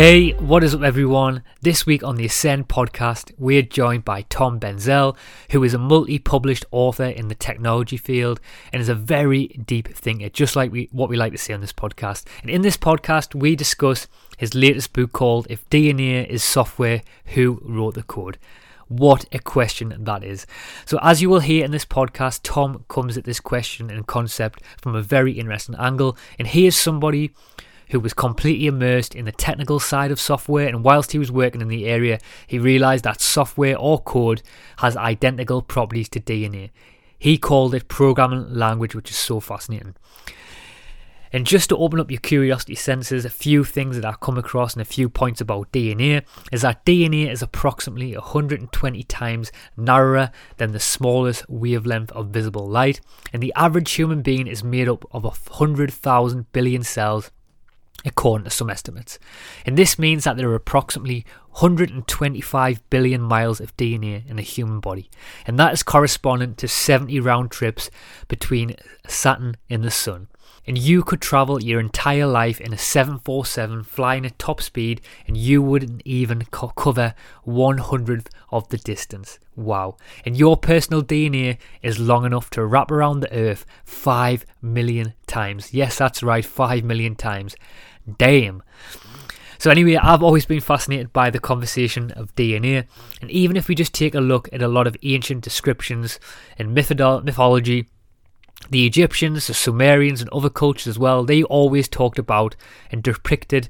Hey, what is up, everyone? This week on the Ascend podcast, we're joined by Tom Bunzel, who is a multi published author in the technology field and is a very deep thinker, just like we, what we like to say on this podcast. And in this podcast, we discuss his latest book called If DNA is Software, Who Wrote the Code? What a question that is. So, as you will hear in this podcast, Tom comes at this question and concept from a very interesting angle. And he is somebody who was completely immersed in the technical side of software. And whilst he was working in the area, he realized that software or code has identical properties to DNA. He called it programming language, which is so fascinating. And just to open up your curiosity senses, a few things that I've come across and a few points about DNA is that DNA is approximately 120 times narrower than the smallest wavelength of visible light, and the average human being is made up of 100,000 billion cells according to some estimates. And this means that there are approximately 125 billion miles of DNA in a human body, and that is correspondent to 70 round trips between Saturn and the Sun. And you could travel your entire life in a 747 flying at top speed, and you wouldn't even co- cover 100th of the distance. Wow. And your personal DNA is long enough to wrap around the Earth 5 million times. Yes, that's right, 5 million times. Damn. So, anyway, I've always been fascinated by the conversation of DNA, and even if we just take a look at a lot of ancient descriptions and mythology, the Egyptians, the Sumerians, and other cultures as well, they always talked about and depicted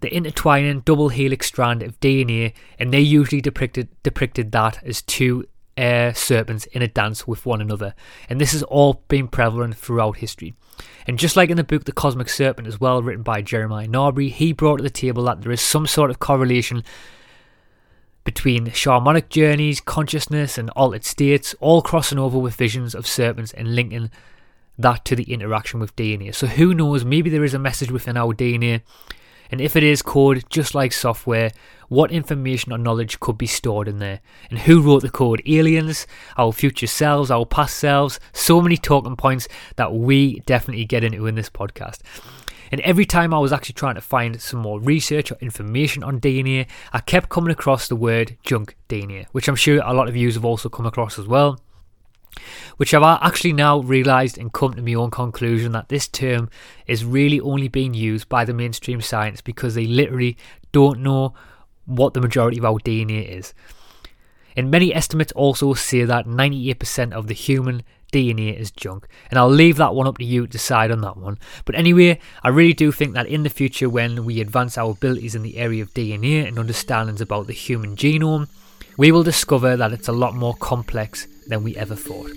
the intertwining double helix strand of DNA, and they usually depicted depicted that as two uh, serpents in a dance with one another. And this has all been prevalent throughout history. And just like in the book The Cosmic Serpent, as well, written by Jeremiah Narby, he brought to the table that there is some sort of correlation between shamanic journeys, consciousness, and altered states, all crossing over with visions of serpents and linking that to the interaction with DNA. So who knows, maybe there is a message within our DNA and if it is code, just like software, what information or knowledge could be stored in there? And who wrote the code? Aliens, our future selves, our past selves? So many talking points that we definitely get into in this podcast. And every time I was actually trying to find some more research or information on DNA, I kept coming across the word junk DNA, which I'm sure a lot of you have also come across as well which I've actually now realised and come to my own conclusion that this term is really only being used by the mainstream science because they literally don't know what the majority of our DNA is. And many estimates also say that 98% of the human DNA is junk. And I'll leave that one up to you to decide on that one. But anyway, I really do think that in the future, when we advance our abilities in the area of DNA and understandings about the human genome, we will discover that it's a lot more complex than we ever thought.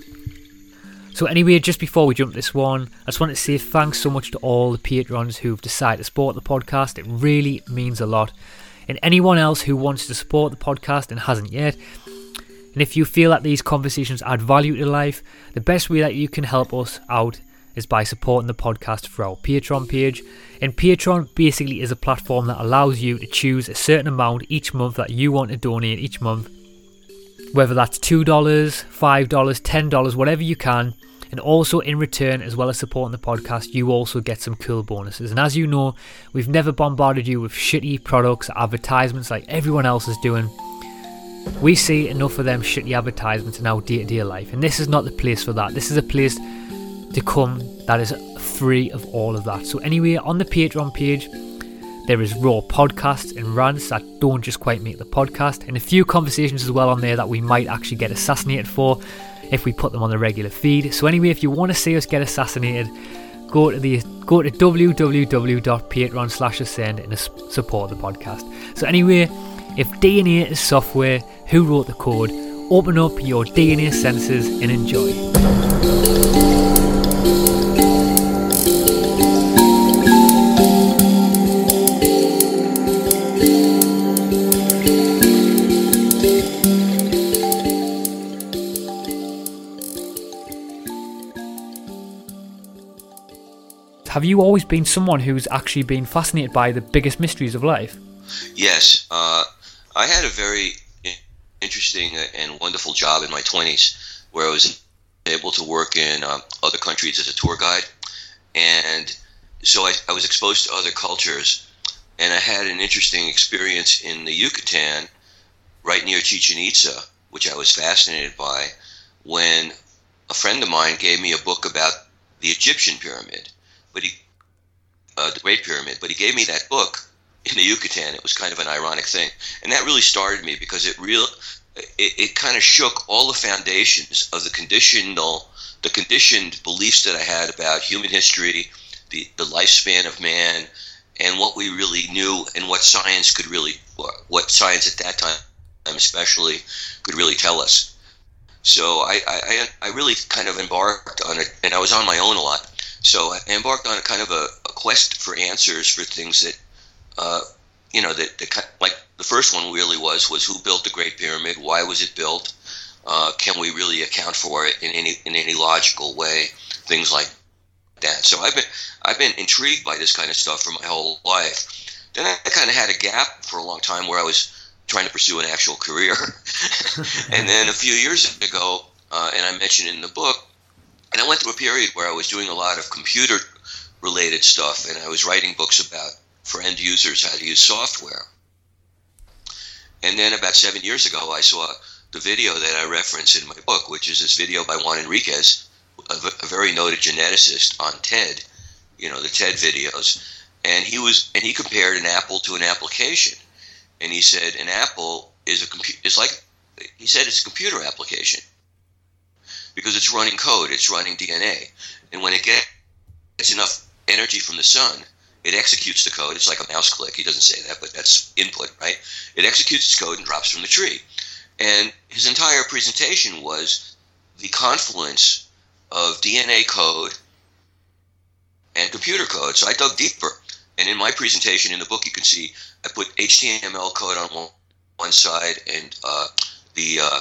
So anyway, just before we jump this one, I just want to say thanks so much to all the patrons who've decided to support the podcast. It really means a lot. And anyone else who wants to support the podcast and hasn't yet, and if you feel that these conversations add value to life, the best way that you can help us out is by supporting the podcast through our Patreon page. And Patreon basically is a platform that allows you to choose a certain amount each month that you want to donate each month whether that's $2, $5, $10, whatever you can. And also in return, as well as supporting the podcast, you also get some cool bonuses. And as you know, we've never bombarded you with shitty products, advertisements like everyone else is doing. We see enough of them shitty advertisements in our day to day life, and this is not the place for that. This is a place to come that is free of all of that. So, anyway, on the Patreon page, there is raw podcasts and rants that don't just quite make the podcast, and a few conversations as well on there that we might actually get assassinated for if we put them on the regular feed. So anyway, if you want to see us get assassinated, go to the go to www.patreon slash ascend and support the podcast. So anyway, if DNA is software, who wrote the code? Open up your DNA sensors and enjoy. Have you always been someone who's actually been fascinated by the biggest mysteries of life? Yes. Uh, I had a very interesting and wonderful job in my 20s where I was able to work in um, other countries as a tour guide. And so I, I was exposed to other cultures. And I had an interesting experience in the Yucatan, right near Chichen Itza, which I was fascinated by, when a friend of mine gave me a book about the Egyptian pyramid, but he, uh, the Great Pyramid. But he gave me that book in the Yucatan. It was kind of an ironic thing, and that really started me because it real, it, it kind of shook all the foundations of the conditional, the conditioned beliefs that I had about human history, the the lifespan of man, and what we really knew, and what science could really, what science at that time, especially, could really tell us. So I, I, I really kind of embarked on it, and I was on my own a lot. So I embarked on a kind of a, a quest for answers for things that, uh, you know, that, that like the first one really was was who built the Great Pyramid? Why was it built? Uh, can we really account for it in any in any logical way? Things like that. So I've been I've been intrigued by this kind of stuff for my whole life. Then I kind of had a gap for a long time where I was trying to pursue an actual career. and then a few years ago, uh, and I mentioned in the book, and I went through a period where I was doing a lot of computer related stuff, and I was writing books about for end users how to use software. And then about seven years ago, I saw the video that I reference in my book, which is this video by Juan Enriquez, a, very noted geneticist on TED, you know, the TED videos. And he was, and he compared an apple to an application and he said an apple is a computer is like he said it's a computer application because it's running code, it's running DNA, and when it gets enough energy from the sun, it executes the code. It's like a mouse click. He doesn't say that, but that's input, right? It executes its code and drops from the tree. And his entire presentation was the confluence of DNA code and computer code. So I dug deeper. And in my presentation in the book, you can see I put HTML code on one, side and uh, the, uh,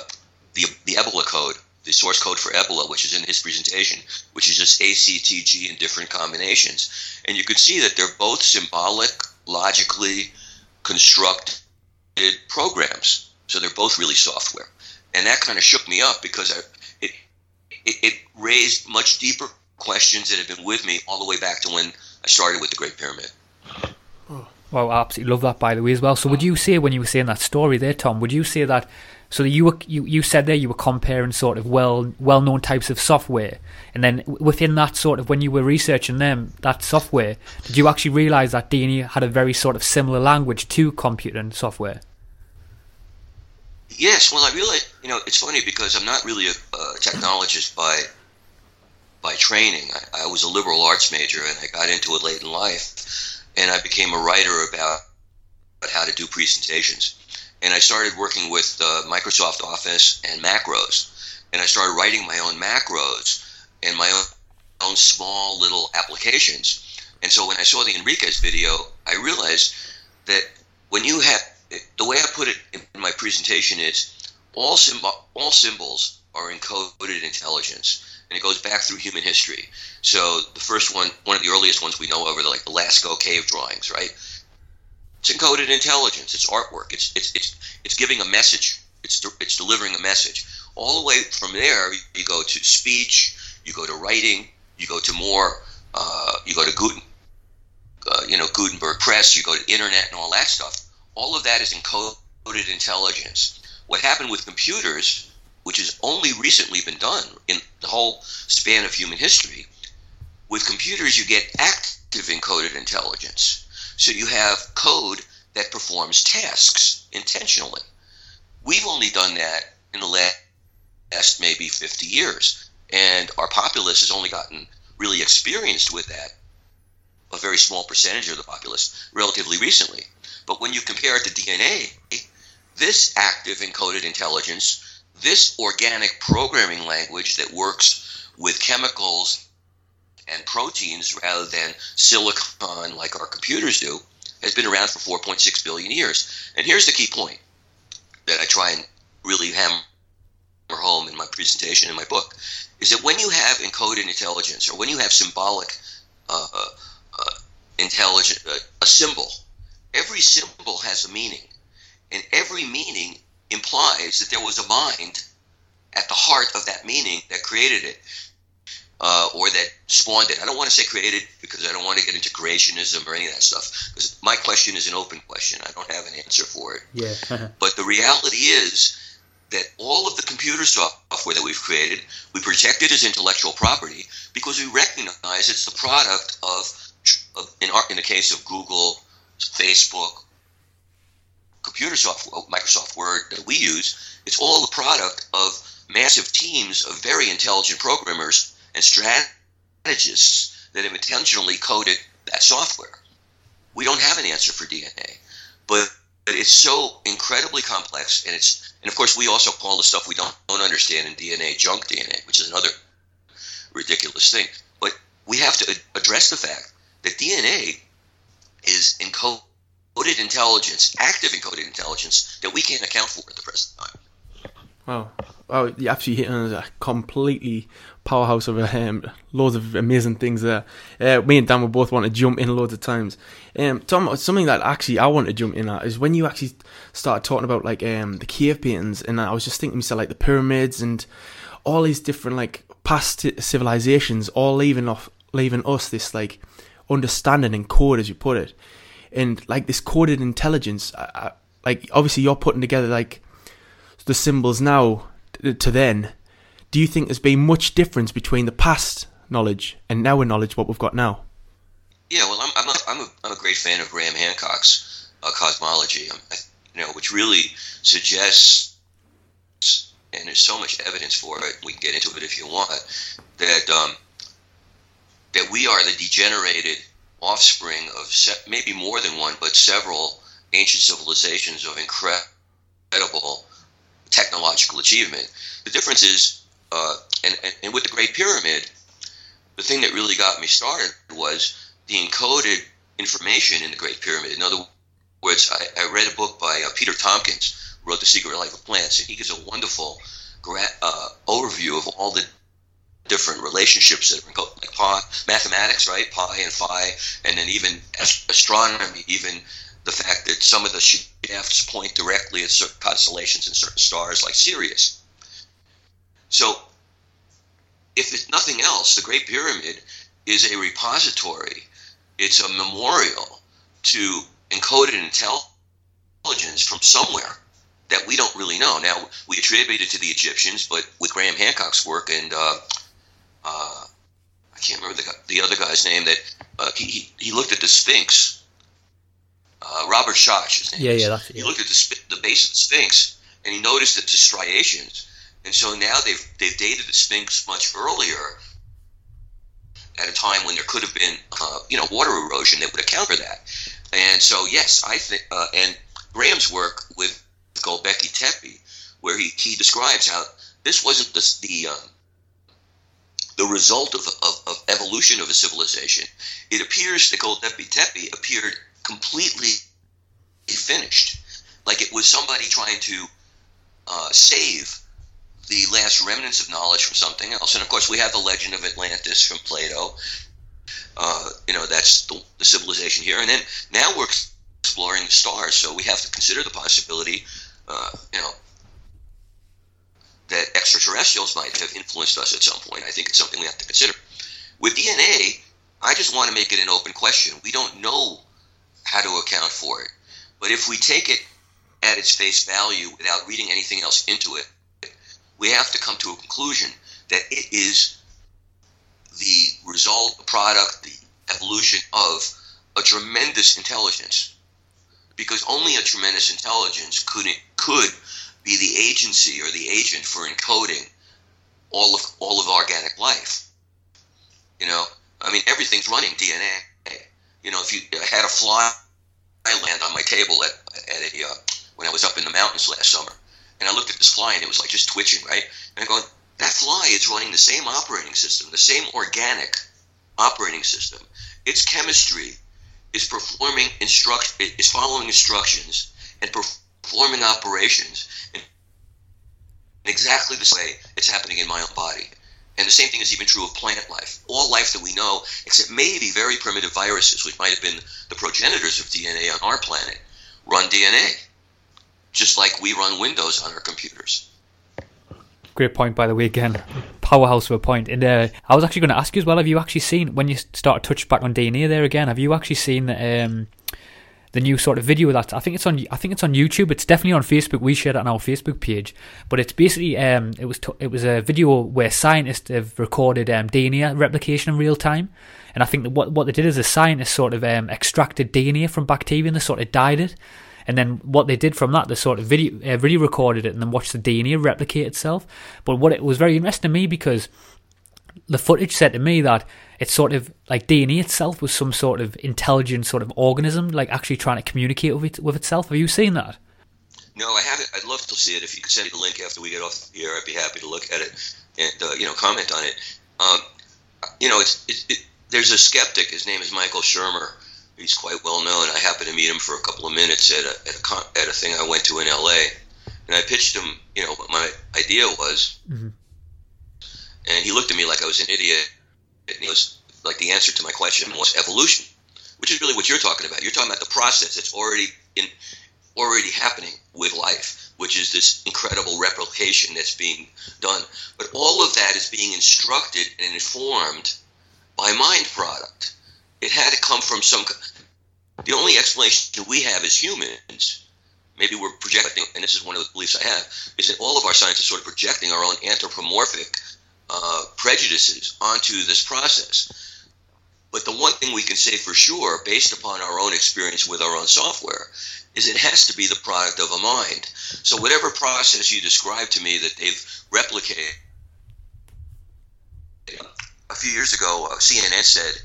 the the Ebola code, the source code for Ebola, which is in his presentation, which is just ACTG in different combinations. And you can see that they're both symbolic, logically constructed programs. So they're both really software. And that kind of shook me up because I, it, it, it raised much deeper questions that have been with me all the way back to when I started with the Great Pyramid. Well, I absolutely love that, by the way, as well. So, would you say when you were saying that story there, Tom? Would you say that? So you were you, you said there you were comparing sort of well well known types of software, and then within that sort of when you were researching them that software, did you actually realise that DNA had a very sort of similar language to computing software? Yes, well, I realized you know it's funny because I'm not really a, a technologist by by training. I, I was a liberal arts major and I got into it late in life and I became a writer about how to do presentations. And I started working with uh, Microsoft Office and macros, and I started writing my own macros and my own, own small little applications. And so when I saw the Enriquez video, I realized that when you have the way I put it in my presentation is all symbol, all symbols are encoded intelligence and it goes back through human history. So the first one, one of the earliest ones we know of, are like the Lascaux cave drawings, right? It's encoded intelligence. It's artwork. It's it's it's it's giving a message. It's it's delivering a message. All the way from there, you go to speech. You go to writing. You go to more. Uh, you go to Guten, uh, you know, Gutenberg Press. You go to internet and all that stuff. All of that is encoded intelligence. What happened with computers which has only recently been done in the whole span of human history. With computers, you get active encoded intelligence. So you have code that performs tasks intentionally. We've only done that in the last maybe 50 years, and our populace has only gotten really experienced with that, a very small percentage of the populace, relatively recently. But when you compare it to DNA, this active encoded intelligence this organic programming language that works with chemicals and proteins rather than silicon like our computers do has been around for 4.6 billion years. And here's the key point that I try and really hammer home in my presentation in my book is that when you have encoded intelligence or when you have symbolic uh, uh, intelligent, uh, a symbol. Every symbol has a meaning, and every meaning implies that there was a mind at the heart of that meaning that created it. Uh, or that spawned it. I don't want to say created because I don't want to get into creationism or any of that stuff. Because my question is an open question. I don't have an answer for it. Yeah. but the reality is that all of the computer software that we've created, we protect it as intellectual property because we recognize it's the product of, of in, our, in the case of Google, Facebook, computer software, Microsoft Word that we use, it's all the product of massive teams of very intelligent programmers and strategists that have intentionally coded that software. We don't have an answer for DNA, but it's so incredibly complex, and it's and of course we also call the stuff we don't, don't understand in DNA junk DNA, which is another ridiculous thing. But we have to address the fact that DNA is encoded intelligence, active encoded intelligence that we can't account for at the present time. Wow. Oh, you actually hit on a completely powerhouse of um, loads of amazing things there. Uh, me and Dan will both want to jump in loads of times. Um, Tom, something that actually I want to jump in at is when you actually started talking about like um, the cave paintings, and I was just thinking myself like the pyramids and all these different like past civilizations, all leaving off, leaving us this like understanding and code, as you put it, and like this coded intelligence. I, I, like obviously you're putting together like the symbols now to then, do you think there's been much difference between the past knowledge and our knowledge, what we've got now? Yeah, well, I'm, I'm, a, I'm, a, I'm a great fan of Graham Hancock's uh, cosmology, um, you know, which really suggests, and there's so much evidence for it, we can get into it if you want, that um, that we are the degenerated offspring of se- maybe more than one, but several ancient civilizations of incredible technological achievement. The difference is, uh, and, and with the Great Pyramid, the thing that really got me started was the encoded information in the Great Pyramid. In other words, I, I read a book by uh, Peter Tompkins, who wrote The Secret Life of Plants, and he gives a wonderful gra- uh, overview of all the different relationships that are encoded, like pi, mathematics, right? Pi and phi, and then even astronomy, even the fact that some of the shafts point directly at certain constellations and certain stars like Sirius. So, if it's nothing else, the Great Pyramid is a repository, it's a memorial to encoded intelligence from somewhere that we don't really know. Now, we attribute it to the Egyptians, but with Graham Hancock's work and uh, uh, I can't remember the, the other guy's name, that uh, he, he looked at the Sphinx uh, Robert Schoch, his name yeah, is. Yeah, that's, yeah. He looked at the, the base of the Sphinx and he noticed that the striations. And so now they've, they've dated the Sphinx much earlier at a time when there could have been, uh, you know, water erosion that would account for that. And so, yes, I think, uh, and Graham's work with Gobekli Tepe, where he, he describes how this wasn't the, the, um, the result of, of, of, evolution of a civilization. It appears that Gobekli Tepe appeared completely finished. Like it was somebody trying to uh, save the last remnants of knowledge from something else. And of course, we have the legend of Atlantis from Plato. Uh, you know, that's the, the, civilization here. And then now we're exploring the stars, so we have to consider the possibility, uh, you know, that extraterrestrials might have influenced us at some point. I think it's something we have to consider. With DNA, I just want to make it an open question. We don't know how to account for it. But if we take it at its face value without reading anything else into it, we have to come to a conclusion that it is the result, the product, the evolution of a tremendous intelligence. Because only a tremendous intelligence could could be the agency or the agent for encoding all of all of organic life. You know, I mean, everything's running DNA. You know, if you had a fly I land on my table at, at a uh, when I was up in the mountains last summer, and I looked at this fly and it was like just twitching, right? And I'm going, that fly is running the same operating system, the same organic operating system. Its chemistry is performing instruct is following instructions and performing operations in exactly the same way it's happening in my own body. And the same thing is even true of plant life. All life that we know, except maybe very primitive viruses, which might have been the progenitors of DNA on our planet, run DNA, just like we run Windows on our computers. Great point, by the way. Again, powerhouse of a point. And uh, I was actually going to ask you as well. Have you actually seen when you start to touch back on DNA there again? Have you actually seen um, the new sort of video that I think it's on? I think it's on YouTube. It's definitely on Facebook. We shared it on our Facebook page. But it's basically um, it was t- it was a video where scientists have recorded um, DNA replication in real time. And I think that what what they did is the scientists sort of um, extracted DNA from bacteria and they sort of dyed it. And then what they did from that, they sort of video, uh, video recorded it and then watched the DNA replicate itself. But what it was very interesting to me because the footage said to me that it's sort of like DNA itself was some sort of intelligent sort of organism, like actually trying to communicate with, it, with itself. Have you seen that? No, I haven't. I'd love to see it. If you could send me the link after we get off the air, I'd be happy to look at it and uh, you know comment on it. Um, you know, it's, it, it, there's a skeptic. His name is Michael Shermer he's quite well known. I happened to meet him for a couple of minutes at a, at a, at a thing I went to in L.A. And I pitched him, you know, what my idea was, mm-hmm. and he looked at me like I was an idiot. And he was like, the answer to my question was evolution, which is really what you're talking about. You're talking about the process that's already in, already happening with life, which is this incredible replication that's being done. But all of that is being instructed and informed by mind product it had to come from some. The only explanation we have as humans, maybe we're projecting, and this is one of the beliefs I have, is that all of our science is sort of projecting our own anthropomorphic uh, prejudices onto this process. But the one thing we can say for sure, based upon our own experience with our own software, is it has to be the product of a mind. So whatever process you describe to me that they've replicated, a few years ago, uh, CNN said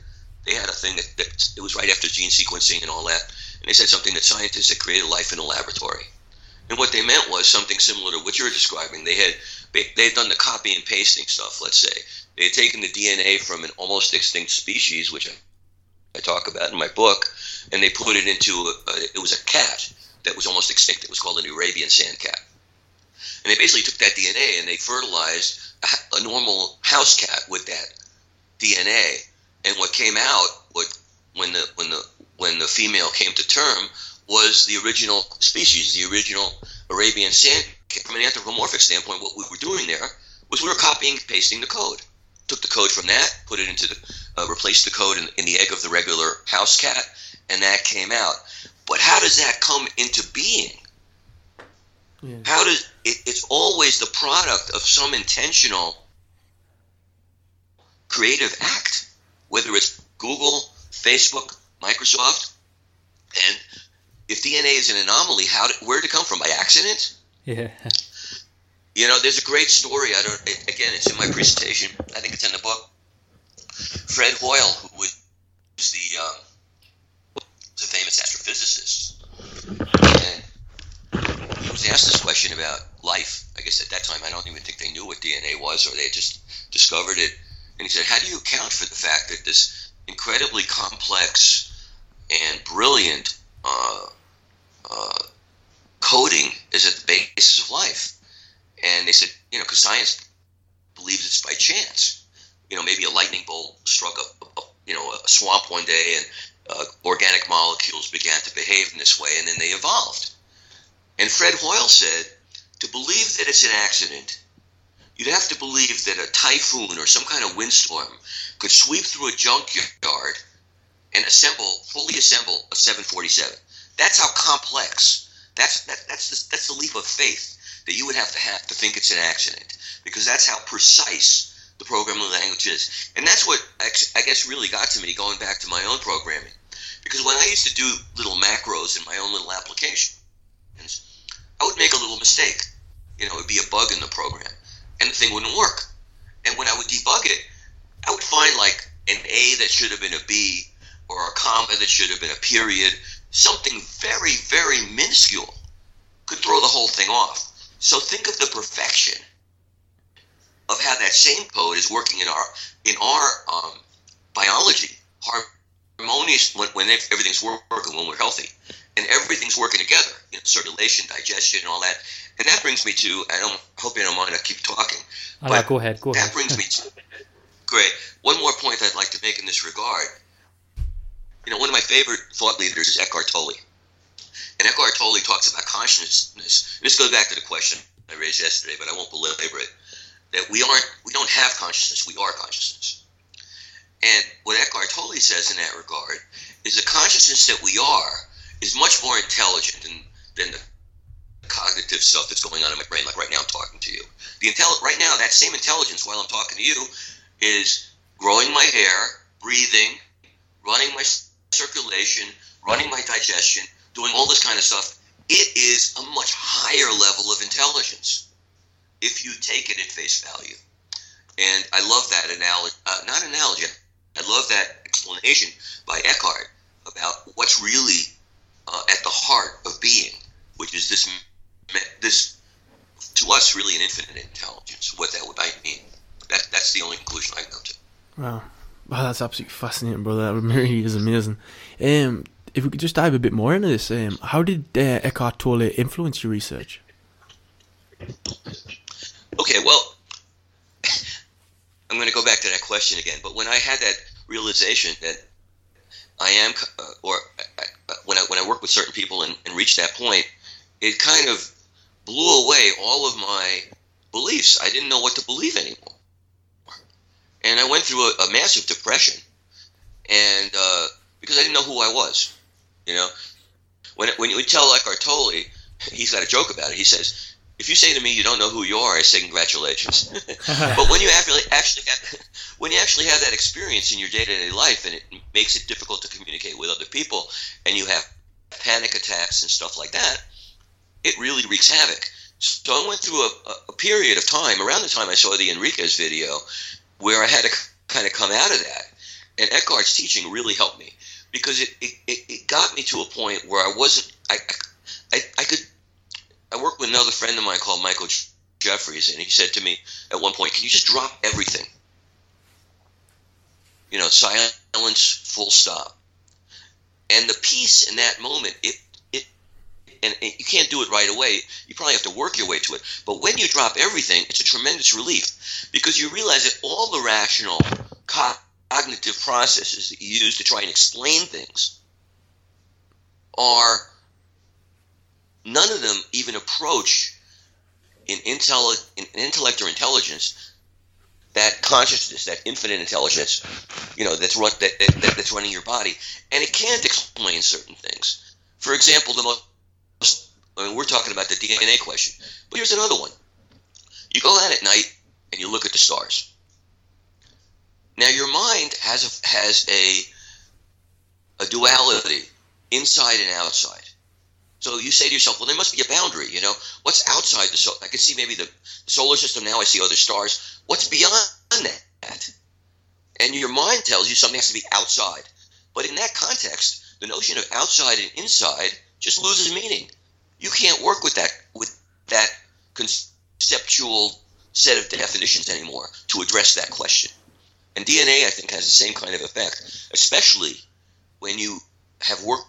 they had a thing that, that it was right after gene sequencing and all that, and they said something that scientists had created life in a laboratory. And what they meant was something similar to what you're describing. They had they had done the copy and pasting stuff. Let's say they had taken the DNA from an almost extinct species, which I, I talk about in my book, and they put it into a, a, it was a cat that was almost extinct. It was called an Arabian sand cat, and they basically took that DNA and they fertilized a, a normal house cat with that DNA, and what came out, what when the when the when the female came to term, was the original species, the original Arabian sand. From an anthropomorphic standpoint, what we were doing there was we were copying and pasting the code. Took the code from that, put it into the, uh, replaced the code in, in the egg of the regular house cat, and that came out. But how does that come into being? Yeah. How does it, it's always the product of some intentional creative act whether it's Google, Facebook, Microsoft, and if DNA is an anomaly, how did, where did it come from? By accident? Yeah. You know, there's a great story. I don't. Again, it's in my presentation. I think it's in the book. Fred Hoyle, who was the um, was a famous astrophysicist, and he was asked this question about life. I guess at that time, I don't even think they knew what DNA was, or they just discovered it and he said, How do you account for the fact that this incredibly complex and brilliant uh, uh, coding is at the basis of life? And they said, You know, because science believes it's by chance. You know, maybe a lightning bolt struck a, a you know a swamp one day, and uh, organic molecules began to behave in this way, and then they evolved. And Fred Hoyle said, to believe that it's an accident you'd have to believe that a typhoon or some kind of windstorm could sweep through a junkyard and assemble, fully assemble a 747. That's how complex. That's that, that's the, that's the leap of faith that you would have to have to think it's an accident, because that's how precise the programming language is, and that's what I guess really got to me going back to my own programming, because when I used to do little macros in my own little applications, I would make a little mistake. You know, it would be a bug in the program and the thing wouldn't work. And when I would debug it, I would find like an A that should have been a B or a comma that should have been a period, something very, very minuscule could throw the whole thing off. So think of the perfection of how that same code is working in our in our um, biology, harmonious when, when everything's working when we're healthy, and everything's working together, you know, circulation, digestion, and all that And that brings me to, I don't I hope you don't mind, I keep talking. All right, go ahead, go that ahead. brings me to, great. One more point I'd like to make in this regard. You know, one of my favorite thought leaders is Eckhart Tolle. And Eckhart Tolle talks about consciousness. And this goes back to the question I raised yesterday, but I won't belabor it. That we aren't, we don't have consciousness, we are consciousness. And what Eckhart Tolle says in that regard is the consciousness that we are is much more intelligent than, than the cognitive stuff that's going on in my brain. Like right now, I'm talking to you. The intel- right now, that same intelligence while I'm talking to you is growing my hair, breathing, running my circulation, running my digestion, doing all this kind of stuff. It is a much higher level of intelligence if you take it at face value. And I love that analogy, uh, not analogy, I love that explanation by Eckhart about what's really uh, at the heart of being, which is this, this to us, really an infinite intelligence. What that would mean. That, that's the only conclusion I come to. Wow. Wow, that's absolutely fascinating, brother. That really is amazing. Um, if we could just dive a bit more into this, um, how did uh, Eckhart Tolle influence your research? Okay, well, I'm going to go back to that question again. But when I had that realization that I am, uh, or uh, when I when I work with certain people and, and reach that point, it kind of blew away all of my beliefs. I didn't know what to believe anymore, and I went through a, a massive depression, and uh, because I didn't know who I was, you know, when when you tell Eckhart Tolle, he's got a joke about it. He says, if you say to me you don't know who you are, I say congratulations. but when you actually actually when you actually have that experience in your day to day life, and it makes it difficult to communicate with other people, and you have panic attacks and stuff like that, it really wreaks havoc. So I went through a, a period of time around the time I saw the Enriquez video, where I had to kind of come out of that, and Eckhart's teaching really helped me because it, it, it got me to a point where I wasn't I, I, I could I worked with another friend of mine called Michael Jeffries, and he said to me at one point, "Can you just drop everything? You know, silence, full stop." And the peace in that moment, it it and you can't do it right away. You probably have to work your way to it. But when you drop everything, it's a tremendous relief because you realize that all the rational cognitive processes that you use to try and explain things are none of them even approach in intellect, in intellect or intelligence that consciousness, that infinite intelligence, you know, that's run, that, that, that's running your body, and it can't explain certain things. For example, the most, I mean, we're talking about the DNA question, but here's another one. You go out at night and you look at the stars. Now, your mind has a, has a a duality inside and outside. So you say to yourself, well, there must be a boundary, you know? What's outside the solar? I can see maybe the solar system now. I see other stars. What's beyond that? And your mind tells you something has to be outside. But in that context, the notion of outside and inside just loses meaning. You can't work with that with that conceptual set of definitions anymore to address that question. And DNA, I think, has the same kind of effect, especially when you have worked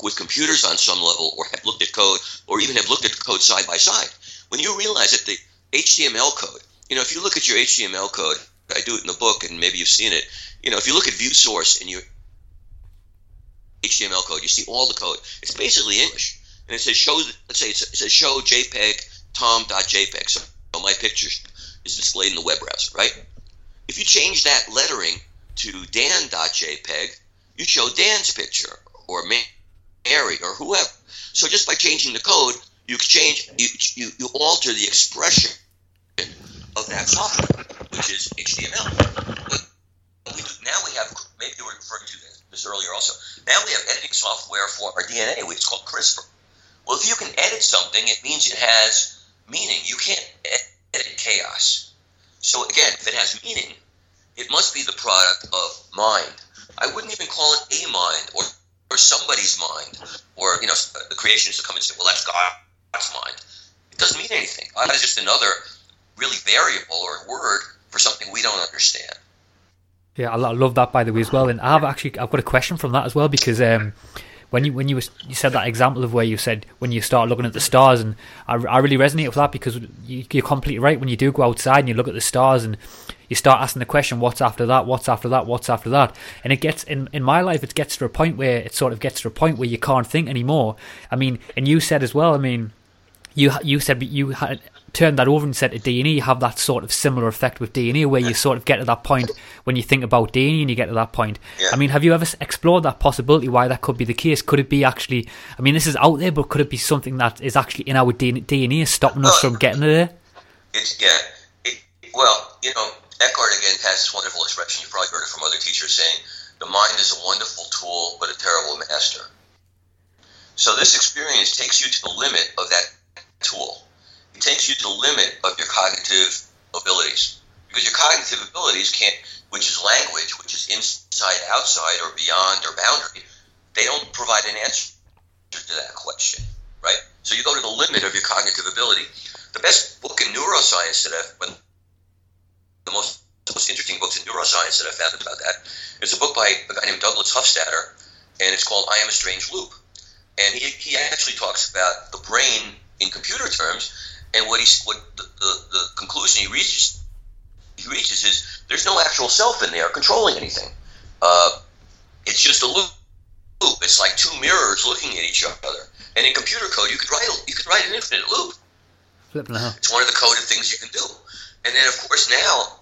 with computers on some level or have looked at code or even have looked at code side by side. When you realize that the HTML code, you know, if you look at your HTML code, I do it in the book and maybe you've seen it, you know, if you look at view source in your HTML code, you see all the code. It's basically English. And it says show, let's say it says show JPEG tom.jpg. So my picture is displayed in the web browser, right? If you change that lettering to dan.jpg, you show Dan's picture or Mary or whoever. So just by changing the code, you change you, you, you alter the expression of that software, which is HTML. But we now we have maybe you were referring to this, this earlier also. Now we have editing software for our DNA, which is called CRISPR. Well, if you can edit something, it means it has meaning. You can't edit chaos. So again, if it has meaning, it must be the product of mind. I wouldn't even call it a mind or or somebody's mind, or you know, the creationists will come and say, "Well, that's God's mind." It doesn't mean anything. God is just another really variable or word for something we don't understand. Yeah, I love that by the way as well. And I've actually I've got a question from that as well because um, when you when you was, you said that example of where you said when you start looking at the stars, and I, I really resonate with that because you, you're completely right. When you do go outside and you look at the stars and you start asking the question, what's after that? What's after that? What's after that? And it gets in in my life, it gets to a point where it sort of gets to a point where you can't think anymore. I mean, and you said as well. I mean, you you said you had turned that over and said to DNA have that sort of similar effect with DNA where you sort of get to that point when you think about DNA and you get to that point. Yeah. I mean, have you ever explored that possibility why that could be the case? Could it be actually, I mean, this is out there, but could it be something that is actually in our DNA stopping us from getting there? It's, yeah. It, well, you know, Eckhart again has this wonderful expression. You've probably heard it from other teachers saying, the mind is a wonderful tool, but a terrible master. So this experience takes you to the limit of that tool. It takes you to the limit of your cognitive abilities. Because your cognitive abilities can't, which is language, which is inside, outside, or beyond, or boundary, they don't provide an answer to that question, right? So you go to the limit of your cognitive ability. The best book in neuroscience that I've, when the most the most interesting books in neuroscience that I've found about that is a book by a guy named Douglas Hofstadter, and it's called I Am a Strange Loop. And he, he actually talks about the brain in computer terms, and what he's what the, the, the conclusion he reaches he reaches is there's no actual self in there controlling anything. Uh, it's just a loop. It's like two mirrors looking at each other. And in computer code, you could write you could write an infinite loop. Flipping out. It's one of the coded things you can do. And then, of course, now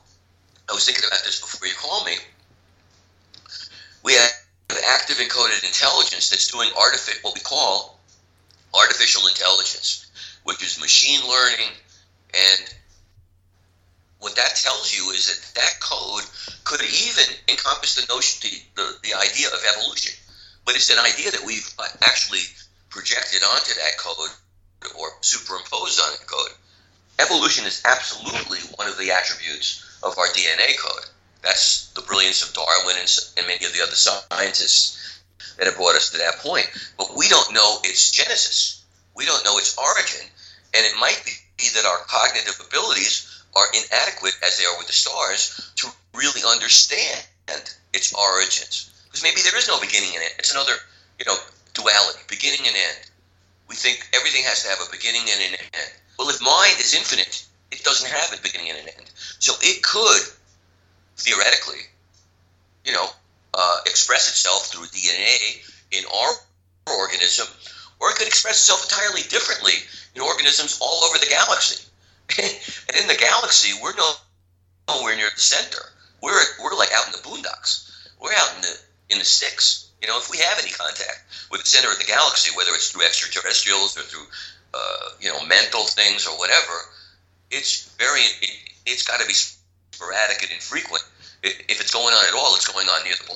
I was thinking about this before you called me. We have active encoded intelligence that's doing artific what we call artificial intelligence, which is machine learning. And what that tells you is that that code could even encompass the notion, the, the, the idea of evolution. But it's an idea that we've uh, actually projected onto that code or superimposed on that code. Evolution is absolutely one of the attributes of our DNA code. That's the brilliance of Darwin and, and many of the other scientists that have brought us to that point. But we don't know its genesis. We don't know its origin. And it might be that our cognitive abilities are inadequate, as they are with the stars, to really understand its origins. Because maybe there is no beginning and end. It's another, you know, duality, beginning and end. We think everything has to have a beginning and an end. Well, if mind is infinite, it doesn't have a beginning and an end. So it could, theoretically, you know, uh, express itself through DNA in our organism, or it could express itself entirely differently in organisms all over the galaxy. and in the galaxy, we're nowhere near the center. We're we're like out in the boondocks. We're out in the in the sticks. You know, if we have any contact with the center of the galaxy, whether it's through extraterrestrials or through uh, you know mental things or whatever, it's very it, it's got to be sporadic and infrequent. If it's going on at all, it's going on near the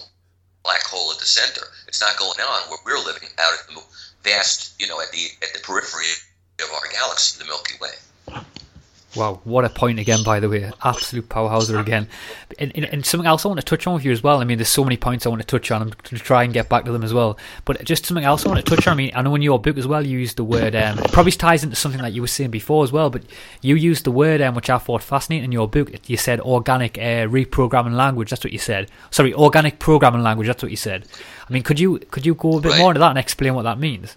black hole at the center. It's not going on where we're living out at the vast, you know, at the at the periphery of our galaxy, the Milky Way. Wow, what a point again, by the way. Absolute powerhouser again. And, and, and, something else I want to touch on with you as well. I mean, there's so many points I want to touch on. I'm going to try and get back to them as well. But just something else I want to touch on. I mean, I know in your book as well, you used the word, um, it probably ties into something that you were saying before as well, but you used the word, um, which I thought fascinating in your book. You said organic uh, reprogramming language. That's what you said. Sorry, organic programming language. That's what you said. I mean, could you could you go a bit Right. more into that and explain what that means?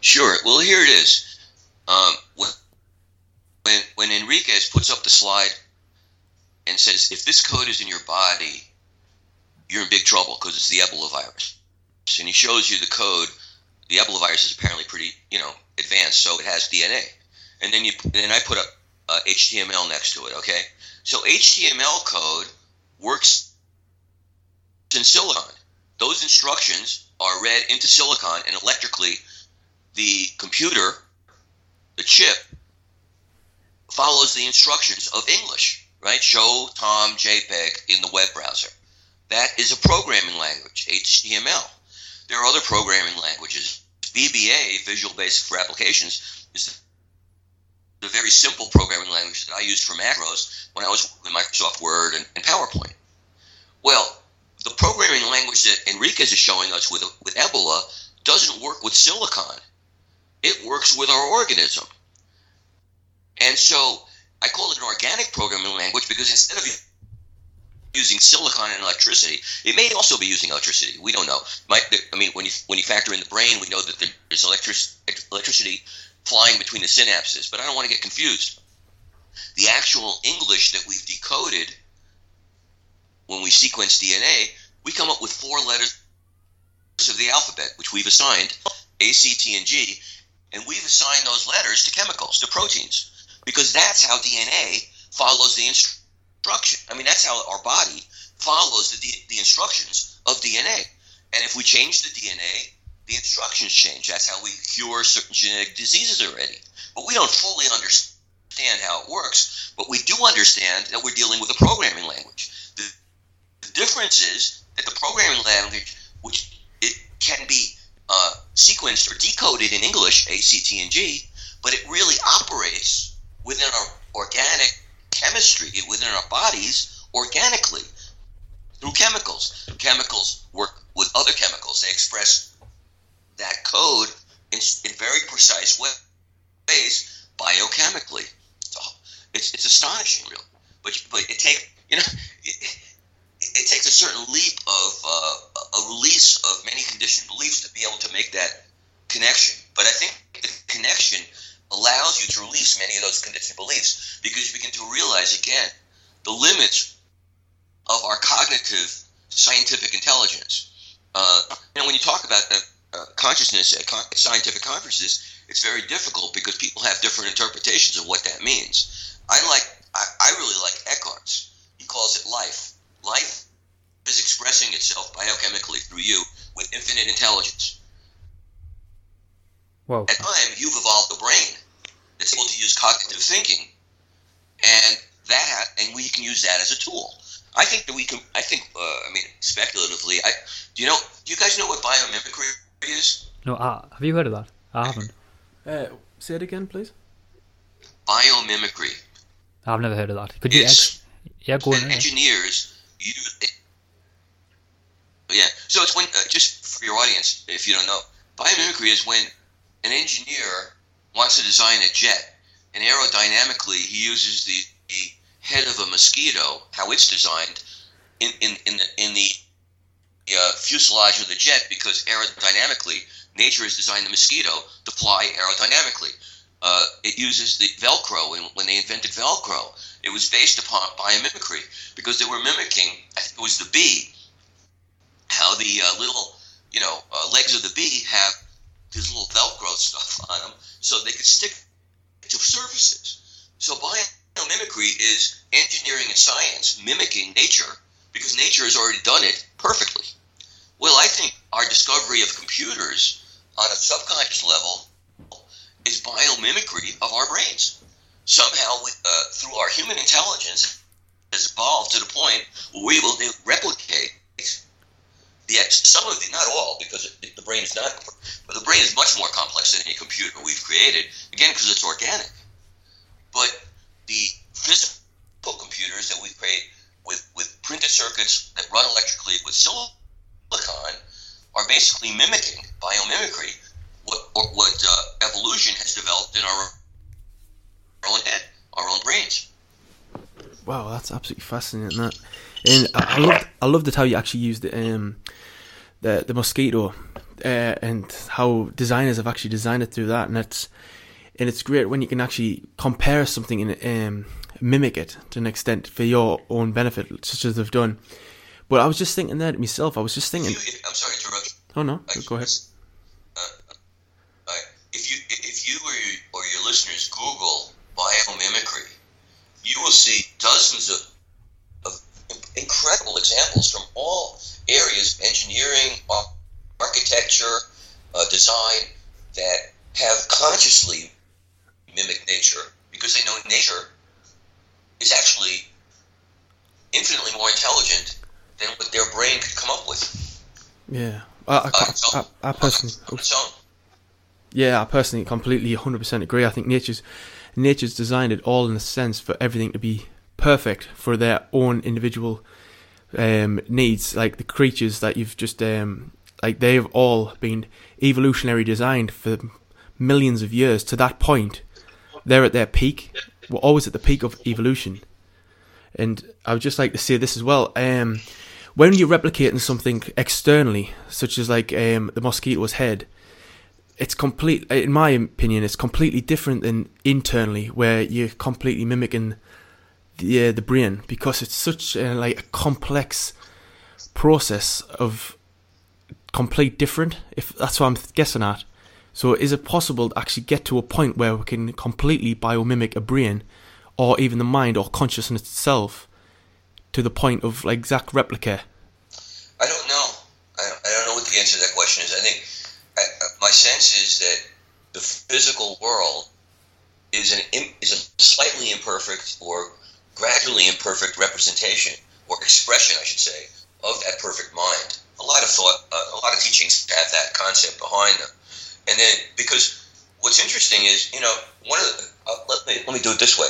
Sure. Well, here it is. Um, when, when Enriquez puts up the slide and says, "If this code is in your body, you're in big trouble because it's the Ebola virus," and he shows you the code. The Ebola virus is apparently pretty, you know, advanced, so it has DNA. And then you, then I put up HTML next to it. Okay, so HTML code works in silicon. Those instructions are read into silicon and electrically the computer, the chip, follows the instructions of English, right? Show Tom JPEG in the web browser. That is a programming language, HTML. There are other programming languages. VBA, Visual Basic for Applications, is the very simple programming language that I used for macros when I was in Microsoft Word and, and PowerPoint. Well, the programming language that Enriquez is showing us with, with Ebola doesn't work with silicon it works with our organism. And so I call it an organic programming language because instead of using silicon and electricity. It may also be using electricity. We don't know. Might, I mean, when you when you factor in the brain, we know that there's electric, electricity flying between the synapses. But I don't want to get confused. The actual English that we've decoded when we sequence DNA, we come up with four letters of the alphabet, which we've assigned A, C, T, and G, and we've assigned those letters to chemicals, to proteins, because that's how DNA follows the instruction. I mean, that's how our body follows the, the instructions of DNA. And if we change the DNA, the instructions change. That's how we cure certain genetic diseases already. But we don't fully understand how it works, but we do understand that we're dealing with a programming language. The, the difference is that the programming language, which it can be uh, sequenced or decoded in English, A, C, T, and G, but it really operates within our organic chemistry, within our bodies, organically through chemicals. Chemicals work with other chemicals. They express that code in, in very precise ways biochemically. So it's, it's astonishing, really. But, but it takes, you know, it, it takes a certain leap of uh, a release of many conditioned beliefs to be able to make that connection. But I think the connection allows you to release many of those conditioned beliefs because you begin to realize again the limits of our cognitive scientific intelligence. Uh, you know, when you talk about uh, consciousness at, con- scientific conferences, it's very difficult because people have different interpretations of what that means. I like, I, I really like Eckhart's. He calls it life life is expressing itself biochemically through you with infinite intelligence. Whoa. At time, you've evolved a brain that's able to use cognitive thinking, and that and we can use that as a tool. I think that we can. I think. Uh, I mean, speculatively, I do you know? Do you guys know what biomimicry is? No, uh, have you heard of that? I haven't. Uh, say it again, please. Biomimicry. I've never heard of that. Could you? It's Ex- yeah, go on. and engineers use it. Yeah. So it's when uh, just for your audience, if you don't know, biomimicry is when an engineer wants to design a jet, and aerodynamically he uses the, the head of a mosquito, how it's designed, in in in the, in the uh, fuselage of the jet because aerodynamically nature has designed the mosquito to fly aerodynamically. Uh, it uses the Velcro when, when they invented Velcro. It was based upon biomimicry because they were mimicking. I think it was the bee. How the uh, little, you know, uh, legs of the bee have this little Velcro stuff on them, so they could stick to surfaces. So biomimicry is engineering and science mimicking nature because nature has already done it perfectly. Well, I think our discovery of computers on a subconscious level is biomimicry of our brains. Somehow, uh, through our human intelligence, has evolved to the point where able to replicate the ex- some of the, not all, because it, the brain is not, but the brain is much more complex than any computer we've created. Again, because it's organic. But the physical computers that we create with with printed circuits that run electrically with silicon are basically mimicking biomimicry what what uh, evolution has developed in our own head, our own brains. Wow, that's absolutely fascinating. That, and I, I loved, I loved it how you actually used the um, the the mosquito, uh, and how designers have actually designed it through that, and it's and it's great when you can actually compare something and um, mimic it to an extent for your own benefit, such as they've done. But I was just thinking that myself. I was just thinking. If you, if, I'm sorry to interrupt. Oh no, go ahead. Uh, if you if you or your, or your listeners Google biomimicry, you will see dozens of, of incredible examples from all areas of engineering, architecture, uh, design that have consciously mimicked nature because they know nature is actually infinitely more intelligent than what their brain could come up with. Yeah, I, I, I, I, I personally. On. Yeah, I personally completely 100% agree. I think nature's nature's designed it all in a sense for everything to be perfect for their own individual um, needs. Like the creatures that you've just um, like they've all been evolutionary designed for millions of years to that point. They're at their peak. We're always at the peak of evolution, And I would just like to say this as well. Um, when you're replicating something externally, such as like um, the mosquito's head, it's complete. In my opinion, it's completely different than internally, where you're completely mimicking the uh, the brain because it's such a, like a complex process of complete different. If that's what I'm guessing at. So, is it possible to actually get to a point where we can completely biomimic a brain, or even the mind or consciousness itself, to the point of like exact replica? I don't know. I I don't know what the answer to that question is. I think I, my sense is that the physical world is an is a slightly imperfect or gradually imperfect representation or expression, I should say, of that perfect mind. A lot of thought, uh, a lot of teachings have that concept behind them. And then, because what's interesting is, you know, one of the, uh, let, me, let me do it this way.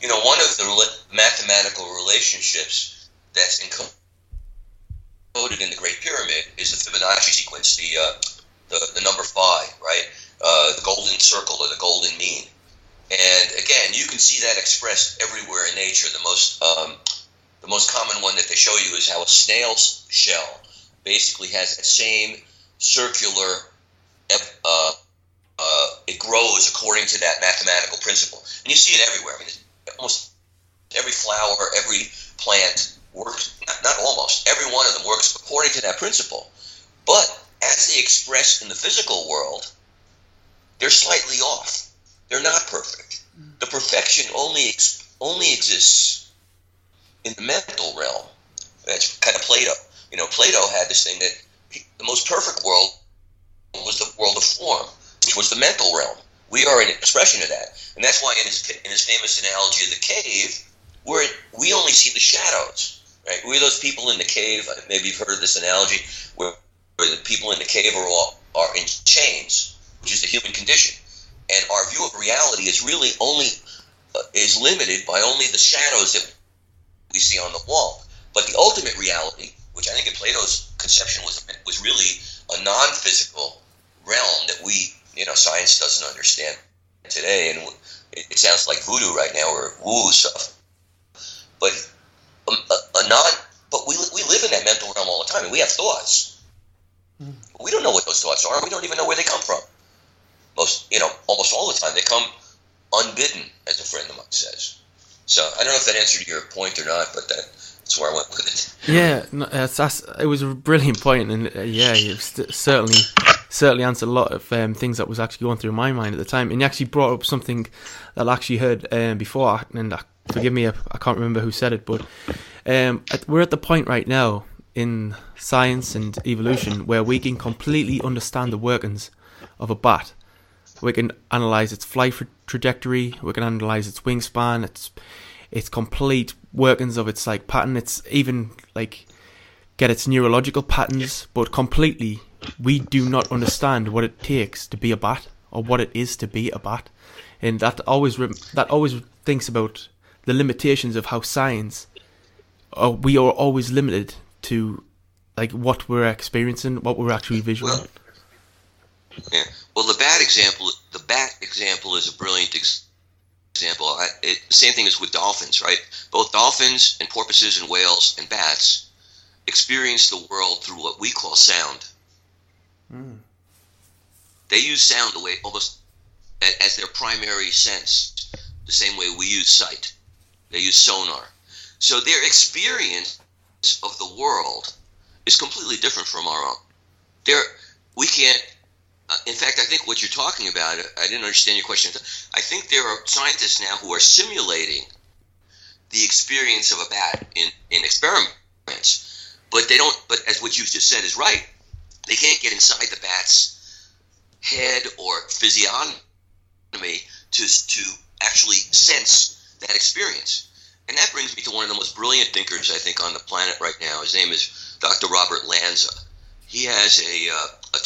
You know, one of the mathematical relationships that's encoded in the Great Pyramid is the Fibonacci sequence, the, uh, the, the number five, right? Uh, the golden circle or the golden mean. And again, you can see that expressed everywhere in nature. The most um, the most common one that they show you is how a snail's shell basically has that same circular uh, uh, it grows according to that mathematical principle. And you see it everywhere. I mean, almost every flower, every plant works, not, not almost, every one of them works according to that principle. But as they express in the physical world, they're slightly off. They're not perfect. The perfection only only exists in the mental realm. That's kind of Plato. You know, Plato had this thing that he, the most perfect world was the world of form, which was the mental realm. We are an expression of that, and that's why in his in his famous analogy of the cave, where we only see the shadows. Right? We're those people in the cave. Maybe you've heard of this analogy, where, where the people in the cave are all, are in chains, which is the human condition, and our view of reality is really only uh, is limited by only the shadows that we see on the wall. But the ultimate reality, which I think in Plato's conception was was really a non-physical realm that we, you know, science doesn't understand today, and it, it sounds like voodoo right now or woo stuff. But a, a, a, non, but we we live in that mental realm all the time, and we have thoughts. Mm. We don't know what those thoughts are. We don't even know where they come from. Most, you know, almost all the time they come unbidden, as a friend of mine says. So I don't know if that answered your point or not, but that, that's where I went with it. Yeah, no, that's, that's, it was a brilliant point, and uh, yeah, st- certainly certainly answered a lot of um, things that was actually going through my mind at the time. And you actually brought up something that I actually heard um, before, and uh, forgive me, I, I, can't remember who said it, but um, at, we're at the point right now in science and evolution where we can completely understand the workings of a bat. We can analyze its flight trajectory. We can analyze its wingspan. Its its complete workings of its like pattern. It's even like get its neurological patterns, but completely we do not understand what it takes to be a bat or what it is to be a bat, and that always that always thinks about the limitations of how science. Uh, we are always limited to like what we're experiencing, what we're actually visualizing. Well, yeah. Well, the bat example, the bat example is a brilliant ex- example. I, it, same thing as with dolphins, right? Both dolphins and porpoises and whales and bats experience the world through what we call sound. Mm. They use sound the way almost as their primary sense, the same way we use sight. They use sonar. So their experience of the world is completely different from our own. There, we can't uh, in fact, I think what you're talking about, I didn't understand your question. I think there are scientists now who are simulating the experience of a bat in, in experiments, but they don't. But as what you just said is right, they can't get inside the bat's head or physiognomy to to actually sense that experience. And that brings me to one of the most brilliant thinkers I think on the planet right now. His name is Dr. Robert Lanza. He has a, uh, a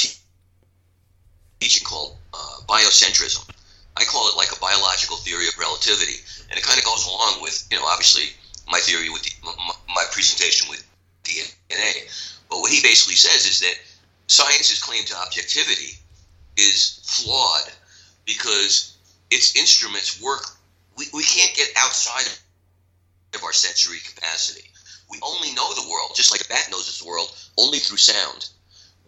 teaching called uh, biocentrism. I call it like a biological theory of relativity, and it kind of goes along with, you know, obviously my theory with the, my presentation with DNA. But what he basically says is that science's claim to objectivity is flawed because its instruments work. We, we can't get outside of our sensory capacity. We only know the world, just like a bat knows its world, only through sound.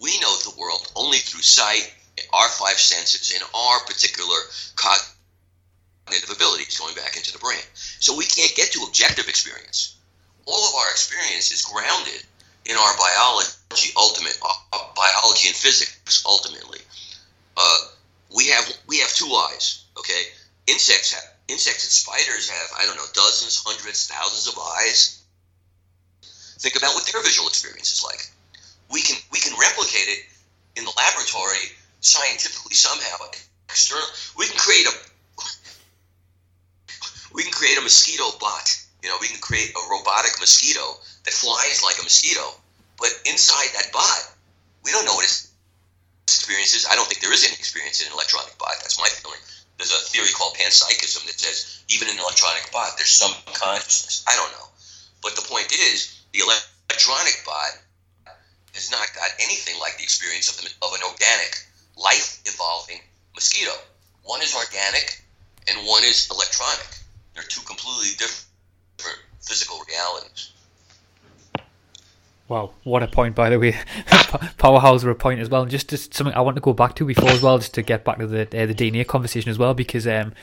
We know the world only through sight, our five senses, and our particular cognitive abilities going back into the brain. So we can't get to objective experience. All of our experience is grounded in our biology, ultimate uh, biology and physics, ultimately. Uh, we have we have two eyes. Okay, insects have insects and spiders have I don't know dozens, hundreds, thousands of eyes. Think about what their visual experience is like. We can we can replicate it in the laboratory scientifically somehow. External, we can create a we can create a mosquito bot. You know, we can create a robotic mosquito that flies like a mosquito, but inside that bot, we don't know what its experience is. I don't think there is any experience in an electronic bot. That's my feeling. There's a theory called panpsychism that says even in an electronic bot, there's some consciousness. I don't know. But the point is, the electronic bot has not got anything like the experience of, the, of an organic, life evolving mosquito. One is organic and one is electronic. They're two completely different physical realities. Wow, what a point, by the way. Powerhouse were a point as well. And just, just something I want to go back to before as well, just to get back to the uh, the DNA conversation as well, because um,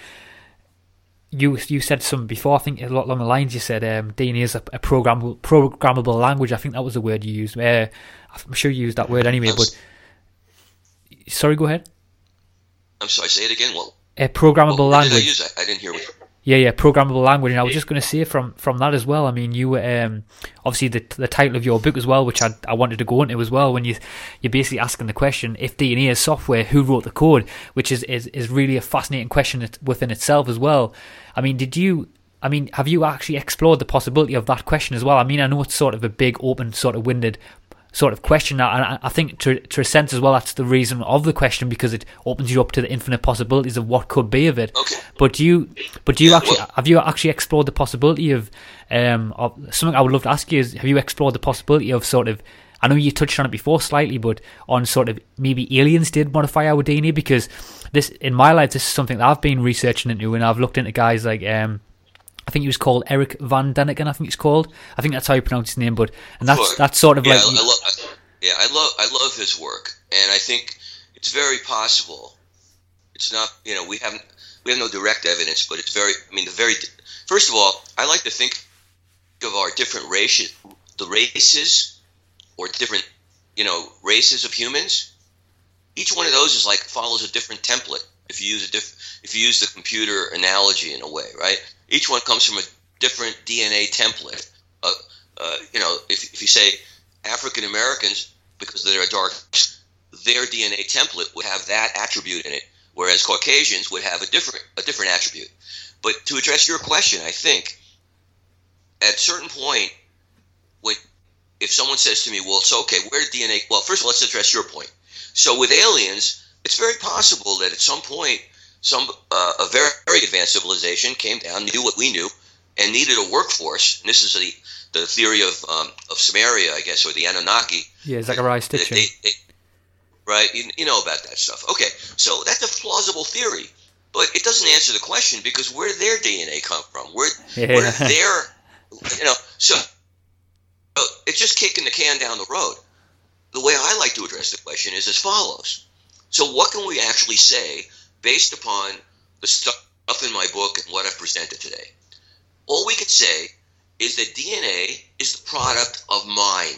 you you said something before. I think a lot along the lines you said um, DNA is a, a programmable programmable language. I think that was the word you used. Uh, I'm sure you used that word anyway. But sorry, go ahead. I'm sorry. Say it again. What? A programmable language. Did I, use? I, I didn't hear what. Yeah, yeah, programmable language. And I was just going to say from from that as well. I mean, you um, obviously the the title of your book as well, which I I wanted to go into as well. When you you're basically asking the question, if DNA is software, who wrote the code? Which is is is really a fascinating question within itself as well. I mean, did you? I mean, have you actually explored the possibility of that question as well? I mean, I know it's sort of a big, open, sort of winded sort of question. And I think to, to a sense as well, that's the reason of the question because it opens you up to the infinite possibilities of what could be of it. Okay. But do you, but do you actually have you actually explored the possibility of, um, of something I would love to ask you is have you explored the possibility of sort of I know you touched on it before slightly, but on sort of maybe aliens did modify our DNA because this in my life this is something that I've been researching into and I've looked into guys like um, I think he was called Eric Van Daniken. I think it's called. I think that's how you pronounce his name. But and that's that's sort of yeah, like. I, I love, yeah, I love I love his work, and I think it's very possible. It's not you know we haven't we have no direct evidence, but it's very. I mean, the very first of all, I like to think of our different races, the races, or different you know races of humans. Each one of those is like follows a different template. If you use a diff, if you use the computer analogy in a way, right? Each one comes from a different DNA template. Uh, uh, you know, if, if you say African Americans, because they're dark, their DNA template would have that attribute in it, whereas Caucasians would have a different a different attribute. But to address your question, I think at a certain point, when if someone says to me, "Well, it's okay, where did DNA?" Well, first of all, let's address your point. So with aliens, it's very possible that at some point some uh, a very, very advanced civilization came down, knew what we knew, and needed a workforce. And this is the the theory of um, of Sumeria, I guess, or the Anunnaki. Yeah, Zecharia Sitchin. They, they, right, you, you know about that stuff. Okay, so that's a plausible theory, but it doesn't answer the question because where did their DNA come from? Where yeah. where did their you know so it's just kicking the can down the road. The way I like to address the question is as follows. So, what can we actually say based upon the stuff in my book and what I've presented today. All we can say is that DNA is the product of mind.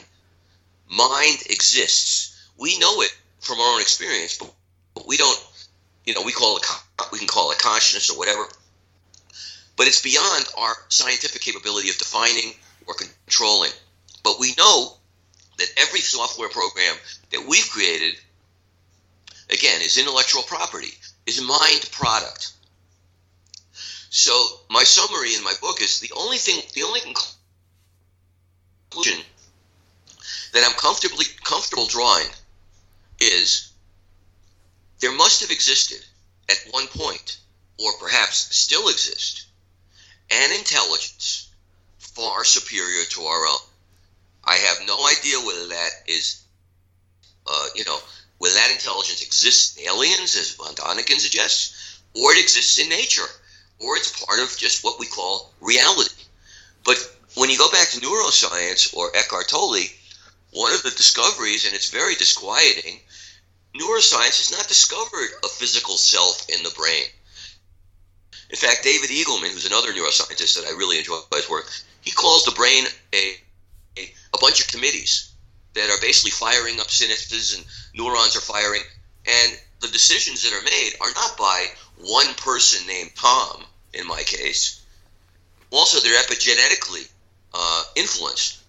Mind exists. We know it from our own experience, but, but we don't, you know, we call it, we can call it consciousness or whatever. But it's beyond our scientific capability of defining or controlling. But we know that every software program that we've created, again, is intellectual property is a mind product. So my summary in my book is the only thing, the only conclusion that I'm comfortably comfortable drawing is there must have existed at one point, or perhaps still exist, an intelligence far superior to our own. I have no idea whether that is, uh, you know, whether that intelligence exists in aliens, as von Daniken suggests, or it exists in nature, or it's part of just what we call reality. But when you go back to neuroscience or Eckhart Tolle, one of the discoveries, and it's very disquieting, neuroscience has not discovered a physical self in the brain. In fact, David Eagleman, who's another neuroscientist that I really enjoy his work, he calls the brain a, a, a bunch of committees that are basically firing up synapses and neurons are firing. And the decisions that are made are not by one person named Tom, in my case. Also, they're epigenetically uh, influenced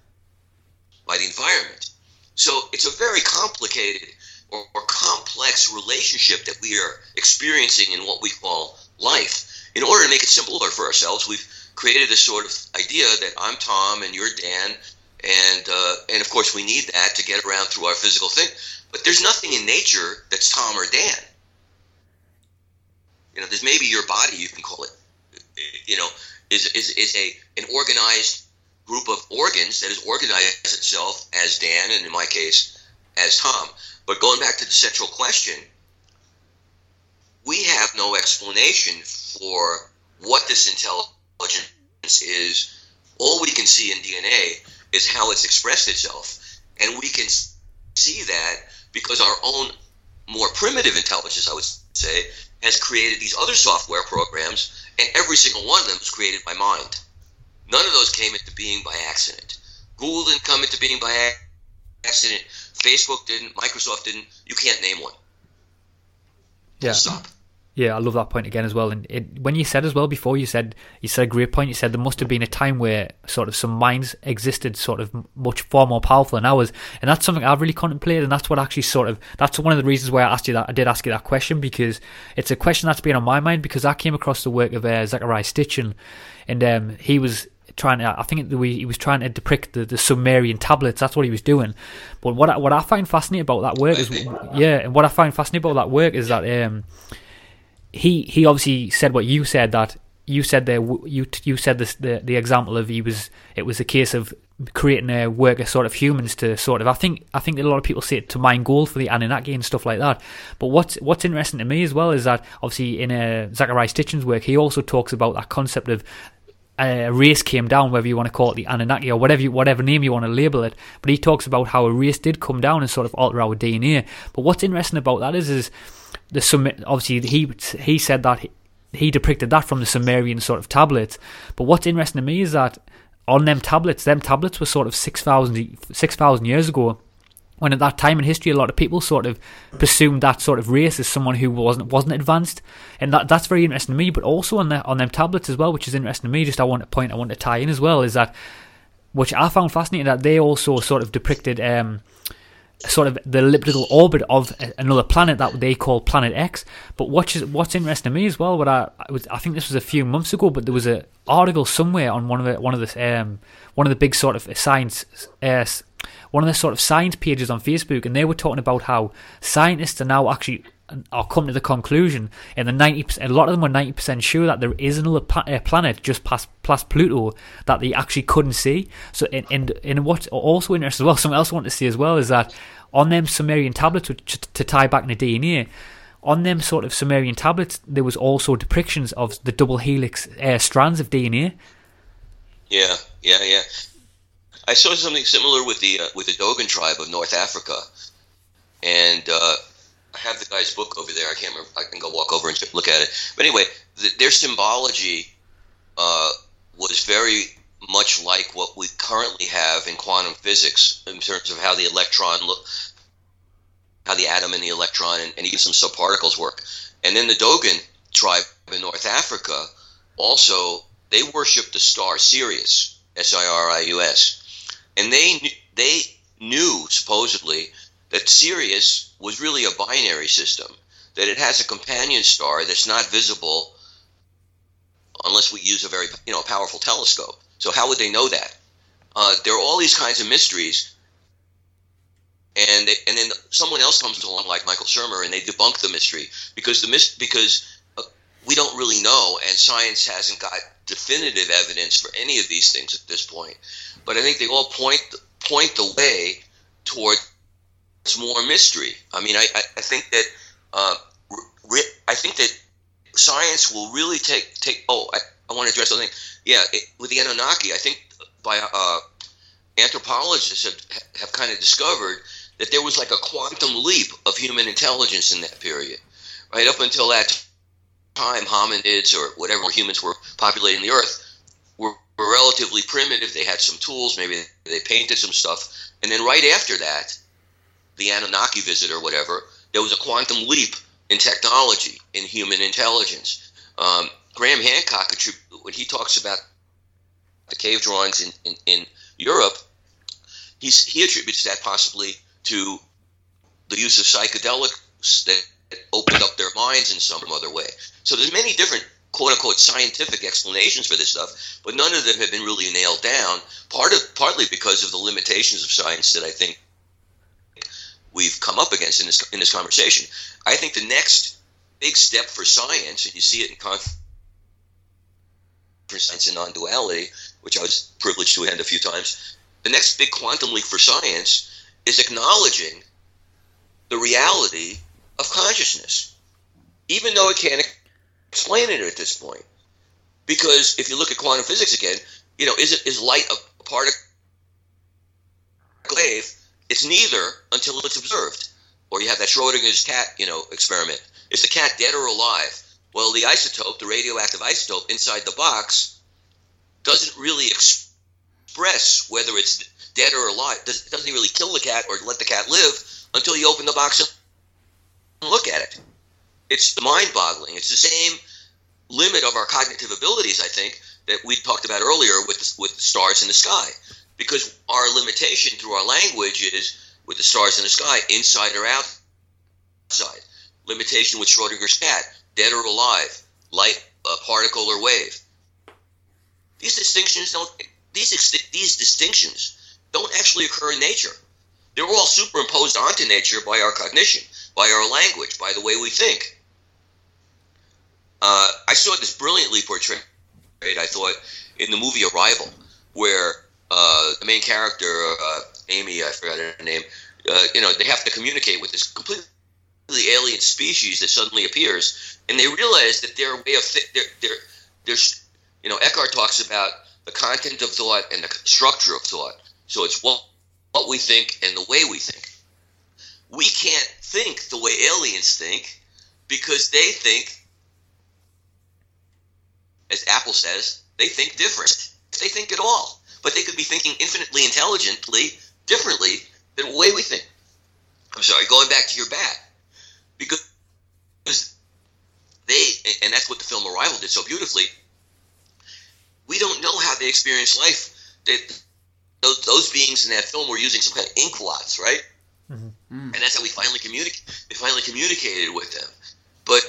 by the environment. So it's a very complicated or, or complex relationship that we are experiencing in what we call life. In order to make it simpler for ourselves, we've created this sort of idea that I'm Tom and you're Dan, and uh, and of course we need that to get around through our physical thing. But there's nothing in nature that's Tom or Dan. You know, there's maybe your body you can call it. You know, is is is a an organized group of organs that has organized itself as Dan, and in my case, as Tom. But going back to the central question, we have no explanation for what this intelligence is. All we can see in DNA is how it's expressed itself. And we can see that because our own more primitive intelligence, I would say, has created these other software programs, and every single one of them was created by mind. None of those came into being by accident. Google didn't come into being by accident. Facebook didn't. Microsoft didn't. You can't name one. Yeah. Stop. Yeah, I love that point again as well. And it, when you said as well before, you said you said a great point. You said there must have been a time where sort of some minds existed, sort of much far more powerful than ours, and that's something I've really contemplated. And that's what actually sort of that's one of the reasons why I asked you that. I did ask you that question because it's a question that's been on my mind because I came across the work of uh, Zecharia Sitchin, and um, he was trying to, I think he was trying to depict the, the Sumerian tablets. That's what he was doing. But what I, what I find fascinating about that work is, yeah, and what I find fascinating about that work is that um, he he obviously said what you said that you said there you you said this the the example of he was it was a case of creating a work of sort of humans to sort of I think I think a lot of people say it to mine gold for the Anunnaki and stuff like that. But what's what's interesting to me as well is that obviously in uh, Zecharia Sitchin's work he also talks about that concept of a race came down, whether you want to call it the Anunnaki or whatever you, whatever name you want to label it. But he talks about how a race did come down and sort of alter our DNA. But what's interesting about that is is the obviously he he said that he, he depicted that from the Sumerian sort of tablets. But what's interesting to me is that on them tablets, them tablets were sort of 6,000 6, years ago. When at that time in history, a lot of people sort of presumed that sort of race as someone who wasn't wasn't advanced, and that that's very interesting to me. But also on the on them tablets as well, which is interesting to me. Just I want to point I want to tie in as well is that, which I found fascinating that they also sort of depicted um, sort of the elliptical orbit of another planet that they call Planet X. But what's what's interesting to me as well, what I was, I think this was a few months ago, but there was an article somewhere on one of the one of the um, one of the big sort of science. Uh, one of the sort of science pages on Facebook, and they were talking about how scientists are now actually are come to the conclusion, in the ninety percent, a lot of them were ninety percent sure that there is another uh, planet just past past Pluto that they actually couldn't see. So, and and, and what's also interesting as well, something else I want to see as well is that on them Sumerian tablets, which, to tie back in the DNA, on them sort of Sumerian tablets, there was also depictions of the double helix uh, strands of DNA. Yeah, yeah, yeah. I saw something similar with the uh, with the Dogon tribe of North Africa, and uh, I have the guy's book over there. I can't remember. I can go walk over and look at it. But anyway, the, their symbology uh, was very much like what we currently have in quantum physics in terms of how the electron look, how the atom and the electron and, and even some subparticles work. And then the Dogon tribe in North Africa also they worship the star Sirius, S I R I U S, and they they knew supposedly that Sirius was really a binary system, that it has a companion star that's not visible unless we use a very you know powerful telescope. So how would they know that? Uh, there are all these kinds of mysteries, and they, and then someone else comes along like Michael Shermer and they debunk the mystery because the mis- because uh, we don't really know, and science hasn't got definitive evidence for any of these things at this point. But I think they all point point the way toward more mystery. I mean, I, I, I think that uh, I think that science will really take take. Oh, I, I want to address something. Yeah, it, with the Anunnaki, I think by uh, anthropologists have have kind of discovered that there was like a quantum leap of human intelligence in that period. Right up until that time, hominids or whatever humans were populating the Earth were, were relatively primitive. They had some tools, maybe they painted some stuff, and then right after that, the Anunnaki visit or whatever, there was a quantum leap in technology, in human intelligence. Um, Graham Hancock, when he talks about the cave drawings in, in, in Europe, he's, he attributes that possibly to the use of psychedelics that opened up their minds in some other way. So there's many different quote unquote scientific explanations for this stuff, but none of them have been really nailed down. Part of partly because of the limitations of science that I think we've come up against in this in this conversation. I think the next big step for science, and you see it in science and non-duality, which I was privileged to attend a few times. The next big quantum leap for science is acknowledging the reality of consciousness, even though it can't explain it at this point. Because if you look at quantum physics again, you know, is it is light a particle wave? It's neither until it's observed. Or you have that Schrodinger's cat, you know, experiment. Is the cat dead or alive? Well, the isotope, the radioactive isotope inside the box, doesn't really express whether it's dead or alive. It doesn't really kill the cat or let the cat live until you open the box and look at it. It's mind-boggling. It's the same limit of our cognitive abilities, I think, that we talked about earlier with with the stars in the sky, because our limitation through our language is with the stars in the sky, inside or outside. Limitation with Schrodinger's cat, dead or alive, light, uh, particle or wave. These distinctions don't. These these distinctions don't actually occur in nature. They're all superimposed onto nature by our cognition, by our language, by the way we think. Uh, I saw this brilliantly portrayed, I thought, in the movie Arrival, where uh, the main character, uh, Amy, I forgot her name, uh, you know, they have to communicate with this completely alien species that suddenly appears, and they realize that their way of th- their, their, their, you know, Eckhart talks about the content of thought and the structure of thought. So it's what, what we think and the way we think. We can't think the way aliens think because they think, as Apple says, they think different. They think at all. But they could be thinking infinitely intelligently differently than the way we think. I'm sorry, going back to your bat. Because they, and that's what the film Arrival did so beautifully, we don't know how they experience life. They, those, those beings in that film were using some kind of ink blots, right? Mm-hmm. And that's how we finally communicate. We finally communicated with them. But,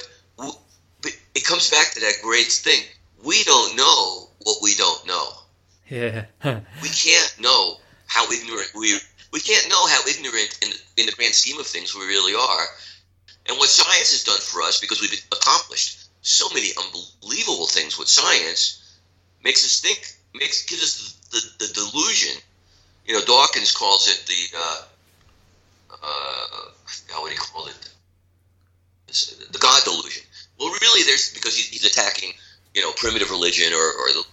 but it comes back to that great thing. We don't know what we don't know. Yeah. we can't know how ignorant we we can't know how ignorant in in the grand scheme of things we really are. And what science has done for us, because we've accomplished so many unbelievable things with science, makes us think, makes gives us the, the, the delusion. You know, Dawkins calls it the uh, uh, you call it? The God delusion. Well, really, there's because he's attacking, you know, primitive religion or, or the,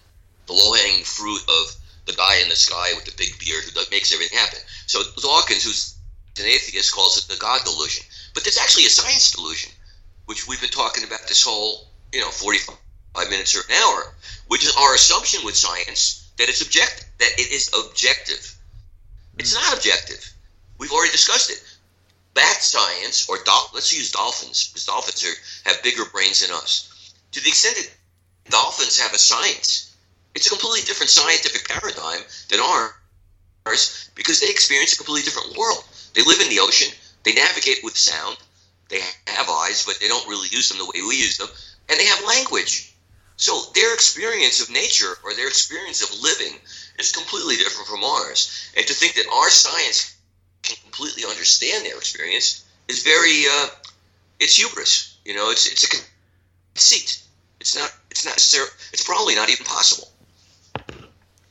the low hanging fruit of the guy in the sky with the big beard who makes everything happen. So Dawkins, who's an atheist, calls it the God delusion. But there's actually a science delusion, which we've been talking about this whole, you know, 45 minutes or an hour, which is our assumption with science that it's objective, that it is objective. It's not objective. We've already discussed it. Bat science, or let's use dolphins, because dolphins are, have bigger brains than us. To the extent that dolphins have a science, it's a completely different scientific paradigm than ours because they experience a completely different world. They live in the ocean, they navigate with sound, they have eyes, but they don't really use them the way we use them, and they have language. So their experience of nature or their experience of living is completely different from ours. And to think that our science can completely understand their experience is very, uh, it's hubris. You know, it's it's a conceit. It's not. It's not. It's probably not even possible.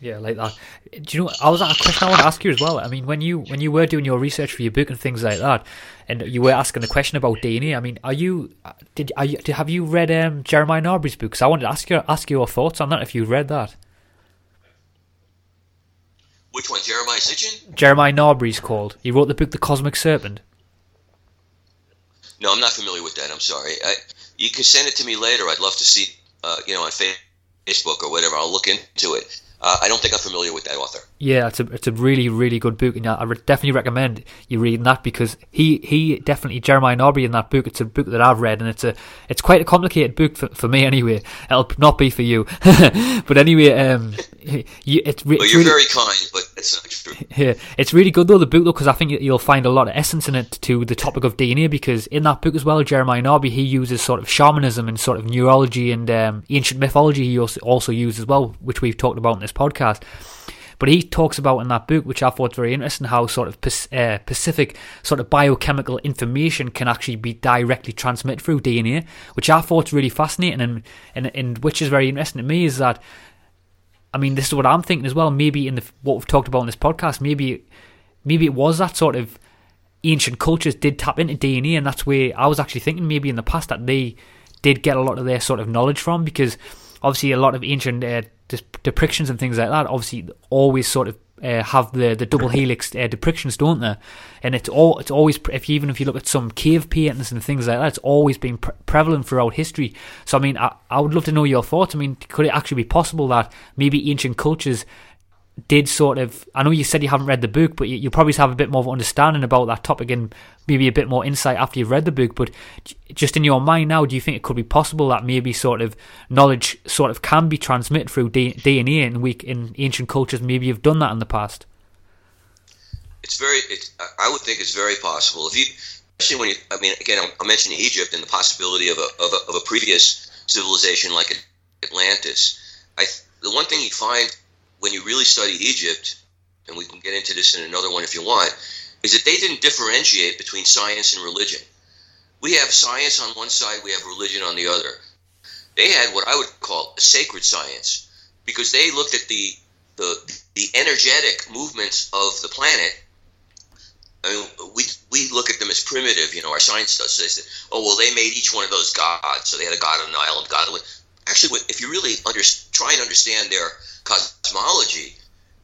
Yeah, like that. Do you know? I was a question I want to ask you as well. I mean, when you when you were doing your research for your book and things like that, and you were asking the question about DNA. I mean, are you did are you have you read um, Jeremiah Norbury's book? Because I wanted to ask you ask your thoughts on that. If you read that. Which one, Jeremiah Sitchin? Jeremiah Narby's called. He wrote the book The Cosmic Serpent. No, I'm not familiar with that. I'm sorry. I, you can send it to me later. I'd love to see, uh, you know, on Facebook or whatever. I'll look into it. Uh, I don't think I'm familiar with that author. Yeah, it's a it's a really really good book, and I would definitely recommend you reading that because he he definitely Jeremiah Narby in that book. It's a book that I've read, and it's a it's quite a complicated book for, for me anyway. It'll not be for you, but anyway, um, you, it's, well, you're really, very kind, but it's not true. Yeah, it's really good though the book though because I think you'll find a lot of essence in it to the topic of DNA because in that book as well, Jeremiah Narby he uses sort of shamanism and sort of neurology and um, ancient mythology. He also also uses as well, which we've talked about in this podcast. But he talks about in that book, which I thought was very interesting, how sort of uh, specific sort of biochemical information can actually be directly transmitted through DNA, which I thought was really fascinating and, and, and which is very interesting to me is that, I mean, this is what I'm thinking as well. Maybe in the what we've talked about in this podcast, maybe maybe it was that sort of ancient cultures did tap into DNA, and that's where I was actually thinking maybe in the past that they did get a lot of their sort of knowledge from because obviously a lot of ancient uh, depictions and things like that obviously always sort of uh, have the, the double helix uh, depictions, don't they? And it's all it's always if you, even if you look at some cave paintings and things like that, it's always been pre- prevalent throughout history. So I mean, I, I would love to know your thoughts. I mean, could it actually be possible that maybe ancient cultures did sort of I know you said you haven't read the book, but you, you probably have a bit more of understanding about that topic and maybe a bit more insight after you've read the book. But just in your mind now, do you think it could be possible that maybe sort of knowledge sort of can be transmitted through DNA and we in ancient cultures maybe you've done that in the past? It's very. It's, I would think it's very possible if you, especially when you. I mean, again, I'm, mentioning Egypt and the possibility of a, of a of a previous civilization like Atlantis. I the one thing you find when you really study Egypt, and we can get into this in another one if you want, is that they didn't differentiate between science and religion. We have science on one side, we have religion on the other. They had what I would call a sacred science because they looked at the the, the energetic movements of the planet. I mean, we, we look at them as primitive, you know, our science does. So they say, oh, well, they made each one of those gods. So they had a god on an island, god on Actually, if you really under, try and understand their cosmology,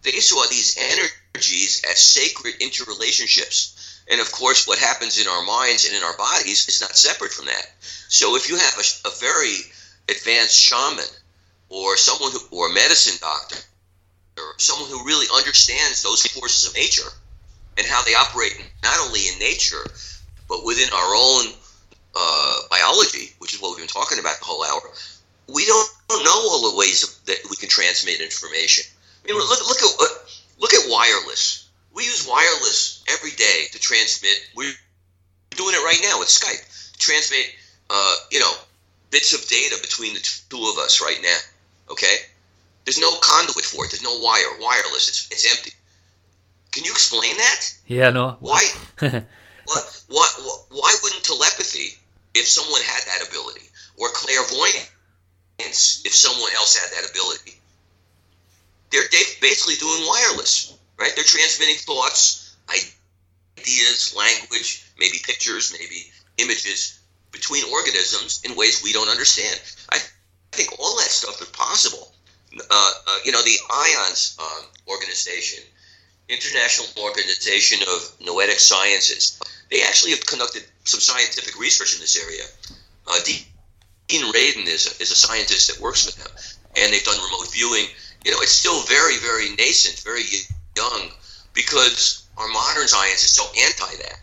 they saw these energies as sacred interrelationships. And of course, what happens in our minds and in our bodies is not separate from that. So if you have a, a very advanced shaman or someone who, or a medicine doctor, or someone who really understands those forces of nature and how they operate not only in nature, but within our own uh, biology, which is what we've been talking about the whole hour, we don't know all the ways that we can transmit information. I mean, look, look at look at wireless. We use wireless every day to transmit. We're doing it right now with Skype. To transmit, uh, you know, bits of data between the two of us right now. Okay, there's no conduit for it. There's no wire. Wireless. It's it's empty. Can you explain that? Yeah, no. Why? why, why? Why wouldn't telepathy, if someone had that ability, or clairvoyance? if someone else had that ability. They're basically doing wireless, right? They're transmitting thoughts, ideas, language, maybe pictures, maybe images between organisms in ways we don't understand. I think all that stuff is possible. Uh, uh, you know, the IONS um, organization, International Organization of Noetic Sciences, they actually have conducted some scientific research in this area. Uh, Dean Radin is a, is a scientist that works with them, and they've done remote viewing. You know, it's still very, very nascent, very young, because our modern science is so anti that.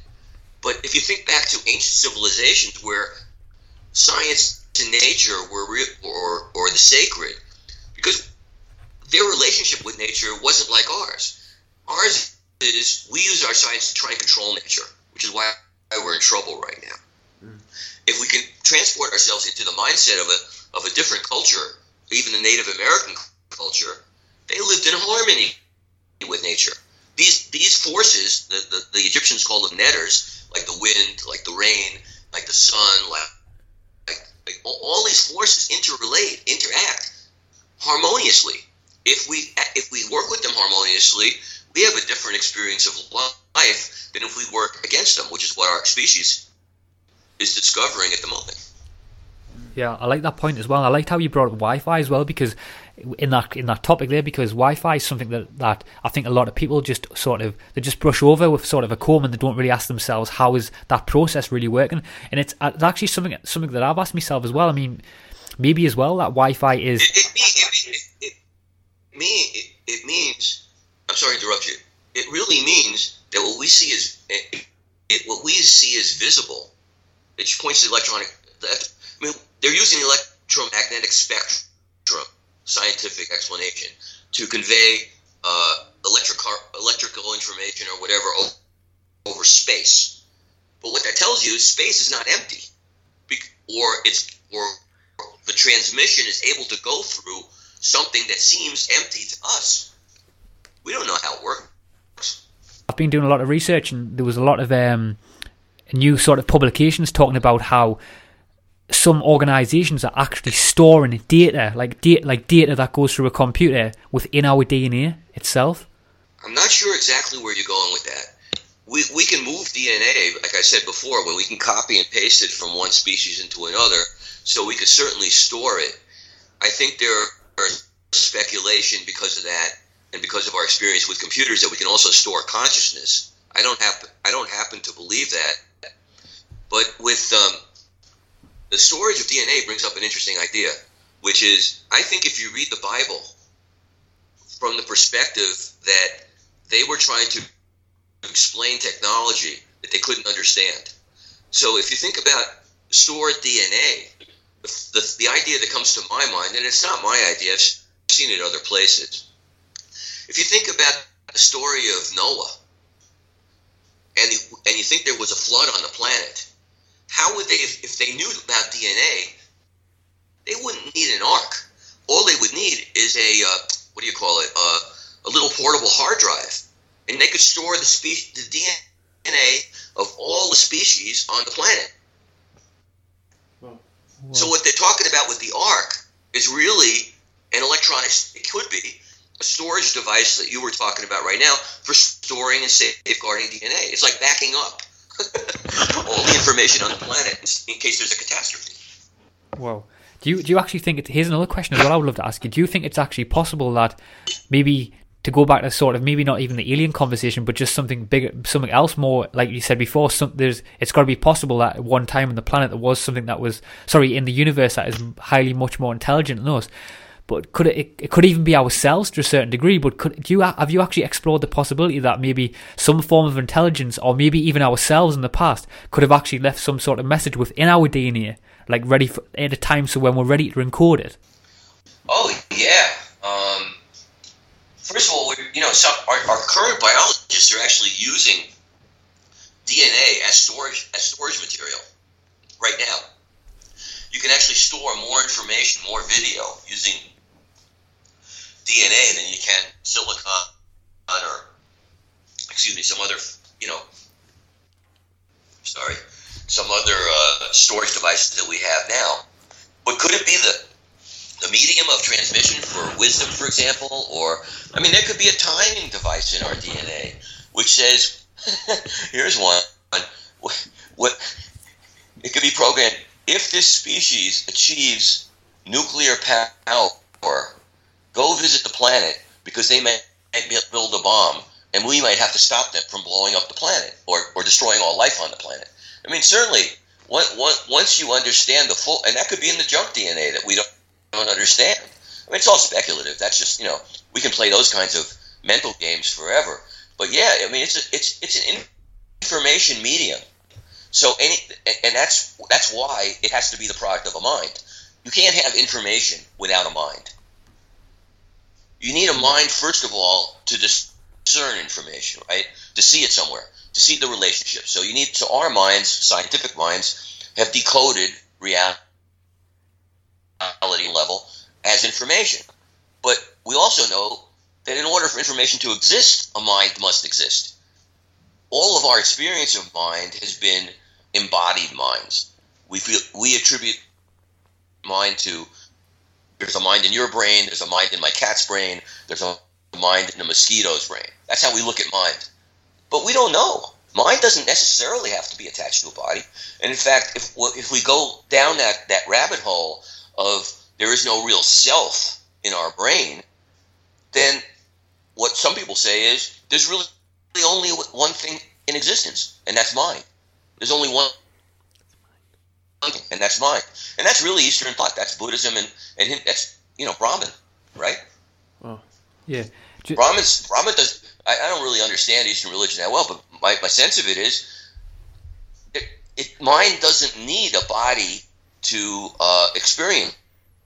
But if you think back to ancient civilizations where science and nature were real, or or the sacred, because their relationship with nature wasn't like ours. Ours is we use our science to try and control nature, which is why we're in trouble right now if we can transport ourselves into the mindset of a of a different culture, even the Native American culture, they lived in harmony with nature. These these forces, the, the, the Egyptians called them netters, like the wind, like the rain, like the sun, like, like, like all these forces interrelate, interact harmoniously. if we if we work with them harmoniously, we have a different experience of life than if we work against them, which is what our species is discovering at the moment. Yeah, I like that point as well. I liked how you brought up Wi-Fi as well because in that in that topic there, because Wi-Fi is something that, that I think a lot of people just sort of they just brush over with sort of a comb and they don't really ask themselves how is that process really working. And it's, uh, it's actually something something that I've asked myself as well. I mean, maybe as well that Wi-Fi is. It, it, it, it, it, it, it means. I'm sorry to interrupt you. It really means that what we see is it, what we see is visible. It points to electronic. I mean, they're using electromagnetic spectrum, scientific explanation, to convey uh, electric electrical information or whatever over space. But what that tells you is space is not empty, or it's or the transmission is able to go through something that seems empty to us. We don't know how it works. I've been doing a lot of research, and there was a lot of um, new sort of publications talking about how some organizations are actually storing data, like data, like data that goes through a computer within our DNA itself. I'm not sure exactly where you're going with that. We, we can move DNA, like I said before, when we can copy and paste it from one species into another, so we could certainly store it. I think there are speculation because of that, and because of our experience with computers, that we can also store consciousness. I don't have I don't happen to believe that, but with um, the storage of DNA brings up an interesting idea, which is I think if you read the Bible from the perspective that they were trying to explain technology that they couldn't understand. So if you think about stored DNA, the, the, the idea that comes to my mind, and it's not my idea, I've seen it other places. If you think about the story of Noah, and, and you think there was a flood on the planet, how would they, if, if they knew about DNA, they wouldn't need an ark. All they would need is a, uh, what do you call it, uh, a little portable hard drive. And they could store the, spe- the DNA of all the species on the planet. So what they're talking about with the ark is really an electronic, it could be, a storage device that you were talking about right now for storing and safeguarding DNA. It's like backing up all the information on the planet in case there's a catastrophe. Whoa. Do you do you actually think it, here's another question as well I would love to ask you. Do you think it's actually possible that maybe to go back to sort of maybe not even the alien conversation, but just something bigger, something else more, like you said before. Some, there's, it's got to be possible that at one time on the planet there was something that was, sorry, in the universe that is highly much more intelligent than us. But could it, it could even be ourselves to a certain degree. But could do you have you actually explored the possibility that maybe some form of intelligence, or maybe even ourselves in the past, could have actually left some sort of message within our DNA, like ready for at a time, so when we're ready to encode it? Oh yeah. Um, first of all, you know, some, our, our current biologists are actually using DNA as storage as storage material right now. You can actually store more information, more video using DNA than you can silicon or excuse me, some other you know, sorry, some other uh, storage devices that we have now. But could it be the the medium of transmission for wisdom, for example, or I mean, there could be a timing device in our DNA which says, "Here's one. What, what it could be programmed if this species achieves nuclear power go visit the planet because they may build a bomb and we might have to stop them from blowing up the planet or, or destroying all life on the planet. I mean, certainly, once you understand the full, and that could be in the junk DNA that we don't, don't understand. I mean, it's all speculative. That's just, you know, we can play those kinds of mental games forever. But yeah, I mean, it's a, it's it's an information medium. So any, and that's that's why it has to be the product of a mind. You can't have information without a mind you need a mind first of all to discern information, right? To see it somewhere, to see the relationship. So you need so our minds, scientific minds, have decoded reality level as information. But we also know that in order for information to exist, a mind must exist. All of our experience of mind has been embodied minds. We feel we attribute mind to there's a mind in your brain, there's a mind in my cat's brain, there's a mind in a mosquito's brain. That's how we look at mind. But we don't know. Mind doesn't necessarily have to be attached to a body. And in fact, if, if we go down that, that rabbit hole of there is no real self in our brain, then what some people say is there's really only one thing in existence, and that's mind. There's only one and that's mine. And that's really Eastern thought. That's Buddhism, and and that's you know Brahman, right? Oh, yeah. Just, Brahman, Brahman does. I, I, don't really understand Eastern religion that well, but my, my sense of it is, it, it mind doesn't need a body to uh, experience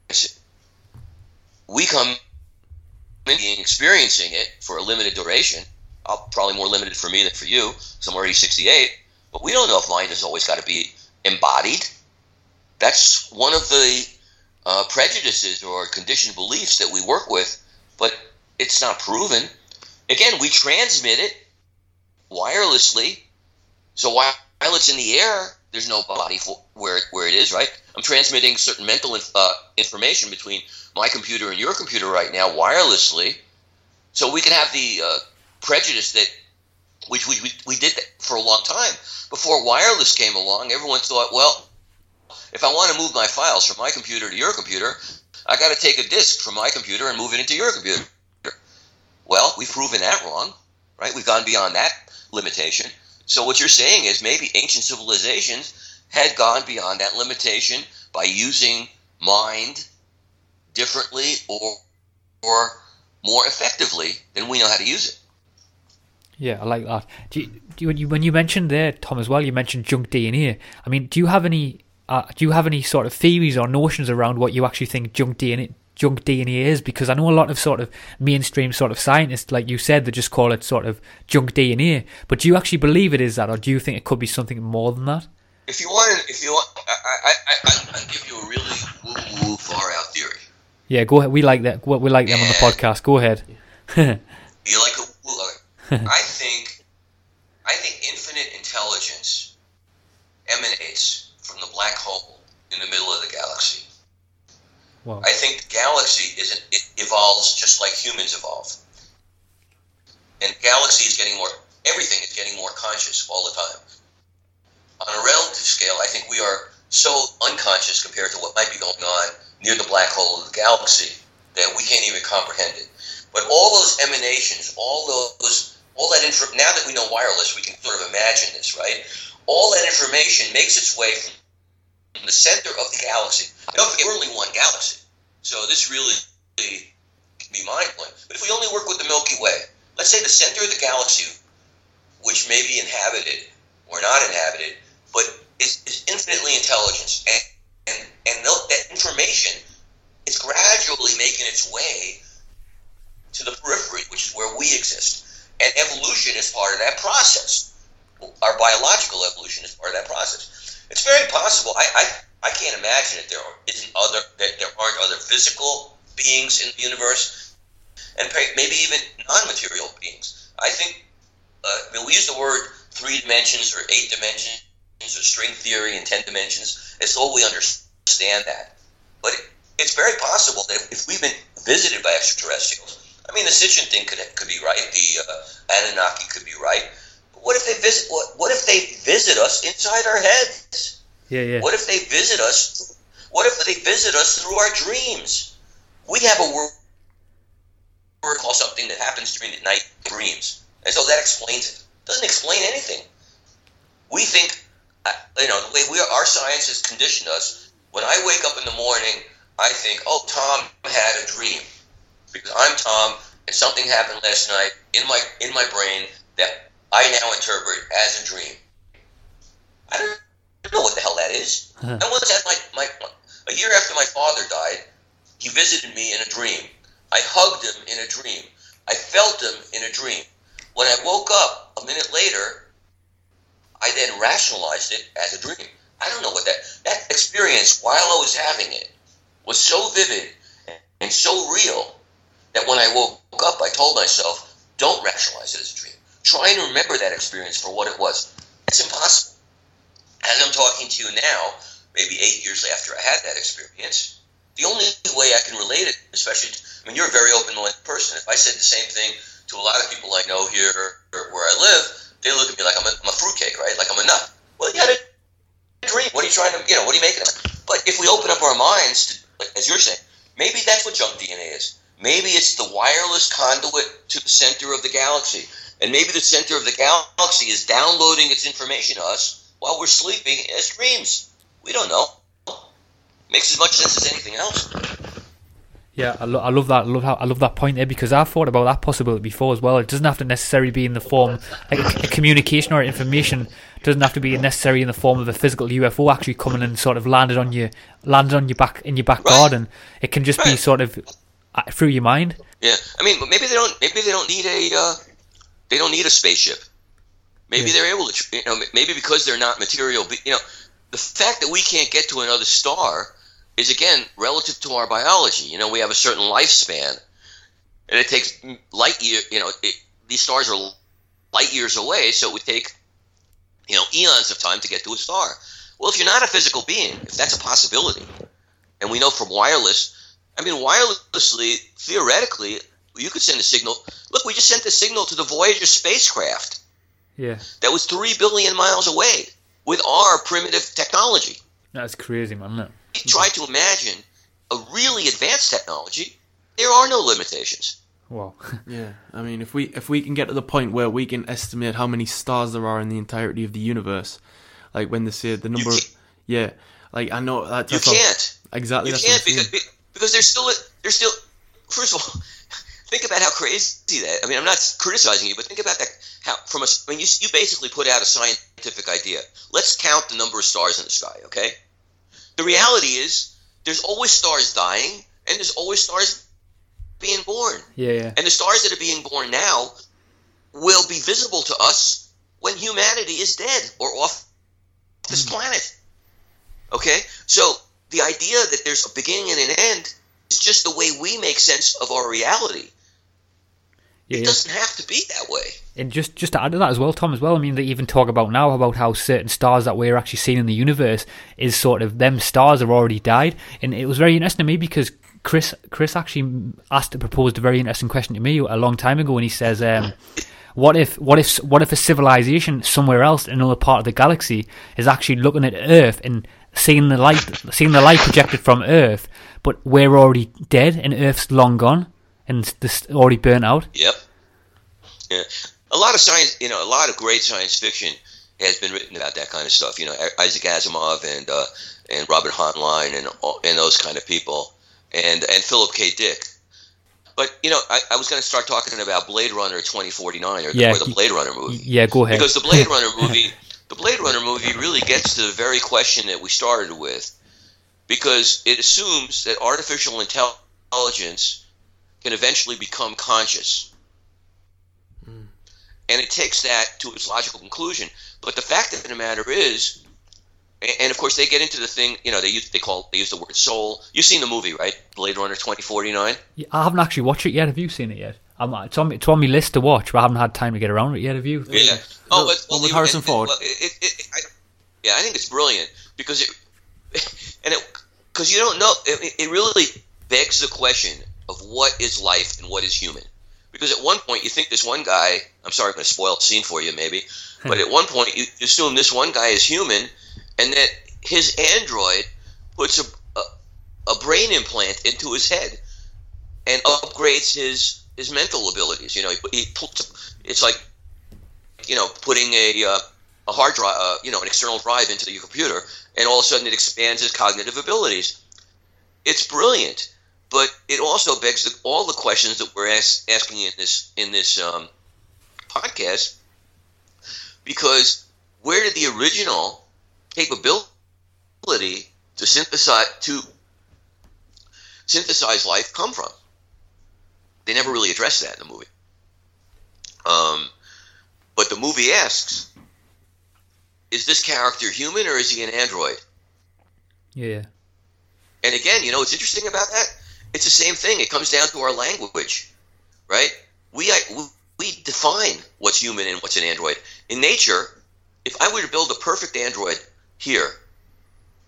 it. We come being experiencing it for a limited duration. I'll, probably more limited for me than for you, because I'm already 68. But we don't know if mind has always got to be embodied that's one of the uh, prejudices or conditioned beliefs that we work with, but it's not proven. Again, we transmit it wirelessly. So while it's in the air, there's no body where, where it is, right? I'm transmitting certain mental uh, information between my computer and your computer right now wirelessly. So we can have the uh, prejudice that, which we, we, we did for a long time. Before wireless came along, everyone thought, well, if I want to move my files from my computer to your computer, I got to take a disk from my computer and move it into your computer. Well, we've proven that wrong, right? We've gone beyond that limitation. So what you're saying is maybe ancient civilizations had gone beyond that limitation by using mind differently or or more effectively than we know how to use it. Yeah, I like that. Do you, do you, when you mentioned there, Tom, as well, you mentioned junk DNA. I mean, do you have any uh, do you have any sort of theories or notions around what you actually think junk DNA junk DNA is? Because I know a lot of sort of mainstream sort of scientists, like you said, they just call it sort of junk DNA. But do you actually believe it is that, or do you think it could be something more than that? If you want, if you want, I, I, I, I give you a really woo woo far out theory. Yeah, go ahead. We like that. We like them and on the podcast. Go ahead. you like a I think, I think infinite intelligence emanates from the black hole in the middle of the galaxy. Wow. I think the galaxy is it evolves just like humans evolve, and galaxy is getting more. Everything is getting more conscious all the time. On a relative scale, I think we are so unconscious compared to what might be going on near the black hole of the galaxy that we can't even comprehend it. But all those emanations, all those, all that info. Now that we know wireless, we can sort of imagine this, right? All that information makes its way from in the center of the galaxy. Don't forget, we're only one galaxy. So this really can be mind blowing. But if we only work with the Milky Way, let's say the center of the galaxy, which may be inhabited or not inhabited, but is, is infinitely intelligent. and, and, and that information is gradually making its way to the periphery, which is where we exist. And evolution is part of that process. Our biological evolution is part of that process. It's very possible. I, I, I can't imagine that there isn't other that there aren't other physical beings in the universe, and maybe even non-material beings. I think uh, I mean, we use the word three dimensions or eight dimensions or string theory in ten dimensions. It's all we understand that, but it, it's very possible that if we've been visited by extraterrestrials, I mean, the Sitchin thing could could be right. The uh, Anunnaki could be right. What if they visit? What, what if they visit us inside our heads? Yeah, yeah. What if they visit us? What if they visit us through our dreams? We have a word called something that happens during the night dreams, and so that explains it. Doesn't explain anything. We think, uh, you know, the way we are, our science has conditioned us. When I wake up in the morning, I think, oh, Tom had a dream because I'm Tom, and something happened last night in my in my brain that I now interpret as a dream. I don't know what the hell that is. I once had my, my a year after my father died, he visited me in a dream. I hugged him in a dream. I felt him in a dream. When I woke up a minute later, I then rationalized it as a dream. I don't know what that that experience while I was having it was so vivid and so real that when I woke up, I told myself, "Don't rationalize it as a dream try and remember that experience for what it was. It's impossible. As I'm talking to you now, maybe eight years after I had that experience, the only way I can relate it, especially, I mean, you're a very open-minded person. If I said the same thing to a lot of people I know here where I live, they look at me like I'm a, I'm a fruitcake, right? Like I'm a nut. Well, you had a dream. What are you trying to, you know, what are you making of it? But if we open up our minds, to, as you're saying, maybe that's what junk DNA is. Maybe it's the wireless conduit to the center of the galaxy. And maybe the center of the galaxy is downloading its information to us while we're sleeping as dreams. We don't know. Makes as much sense as anything else. Yeah, I, lo- I love that. I love how I love that point there because I've thought about that possibility before as well. It doesn't have to necessarily be in the form like a, a communication or information doesn't have to be necessarily in the form of a physical UFO actually coming and sort of landed on you, landed on your back in your back Right. garden. It can just be sort of uh, through your mind. Yeah, I mean, maybe they don't. Maybe they don't need a. Uh, they don't need a spaceship. Maybe Yeah. they're able to. You know, maybe because they're not material. You know, the fact that we can't get to another star is again relative to our biology. You know, we have a certain lifespan, and it takes mm, light year. You know, it, these stars are light years away, so it would take you know eons of time to get to a star. Well, if you're not a physical being, if that's a possibility, and we know from wireless, I mean, wirelessly, theoretically, you could send a signal. Look, we just sent a signal to the Voyager spacecraft Yeah, that was three billion miles away with our primitive technology. that's crazy, man. Isn't it? Try to imagine a really advanced technology. There are no limitations. Wow. Yeah, I mean, if we if we can get to the point where we can estimate how many stars there are in the entirety of the universe, like when they say the number, of, can't- yeah, like I know that, You can't. exactly You that's can't because saying. because there's still there's still. First of all, think about how crazy that. I mean, I'm not criticizing you, but think about that. How from a I mean, you you basically put out a scientific idea. Let's count the number of stars in the sky. Okay. The reality is there's always stars dying, and there's always stars being born. Yeah, yeah. And the stars that are being born now will be visible to us when humanity is dead or off this mm. planet. Okay? So the idea that there's a beginning and an end is just the way we make sense of our reality. Yeah, It doesn't have to be that way. And just just to add to that as well, Tom, as well. I mean, they even talk about now about how certain stars that we're actually seeing in the universe is sort of them stars have already died, and it was very interesting to me because Chris Chris actually asked proposed a very interesting question to me a long time ago, and he says, um, "What if what if what if a civilization somewhere else in another part of the galaxy is actually looking at Earth and seeing the light seeing the light projected from Earth, but we're already dead and Earth's long gone and this already burnt out." Yep. Yeah. A lot of science, you know, a lot of great science fiction has been written about that kind of stuff. You know, Isaac Asimov and uh, and Robert Heinlein and all- and those kind of people, and and Philip K. Dick. But you know, I, I was going to start talking about Blade Runner 2049 or, Yeah, or the Blade Runner movie Yeah, go ahead. because the Blade Runner movie, the Blade Runner movie really gets to the very question that we started with, because it assumes that artificial intelligence can eventually become conscious, hmm. and it takes that to its logical conclusion. But the fact of the matter is, and of course they get into the thing, you know, they use they call they use the word soul. You've seen the movie, right? Blade Runner 2049. Yeah, I haven't actually watched it yet. Have you seen it yet? I'm, it's, on, it's on my list to watch, but I haven't had time to get around it yet. Have you? Yeah. The- Oh, the but, one with it- Harrison it- Ford. well, it, it, it, I, yeah, I think it's brilliant because it and it because you don't know it, it really begs the question of what is life and what is human. Because at one point you think this one guy, I'm sorry, I'm going to spoil the scene for you maybe, but at one point you assume this one guy is human, and that his android puts a, a, a brain implant into his head and upgrades his his mental abilities. You know, he, he puts, it's like you know putting a uh, a hard drive, uh, you know, an external drive into your computer, and all of a sudden it expands his cognitive abilities. It's brilliant, but it also begs the, all the questions that we're ask, asking in this in this um, podcast, because where did the original capability to synthesize to synthesize life come from? They never really address that in the movie. Um, but the movie asks, is this character human or is he an android? Yeah. And again, you know what's interesting about that? It's the same thing. It comes down to our language, right? We we, we define what's human and what's an android. In nature, if I were to build a perfect android here,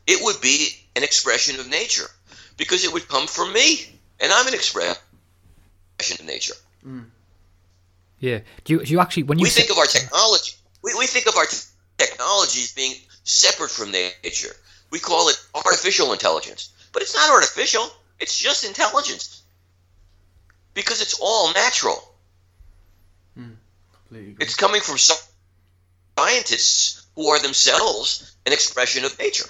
it would be an expression of nature because it would come from me, and I'm an expression of nature. Mm. Yeah. Do you, do you actually when you we say- think of our technology, we, we think of our t- technology as being separate from nature. We call it artificial intelligence, but it's not artificial. It's just intelligence because it's all natural. Hmm. Agree. It's coming from scientists who are themselves an expression of nature.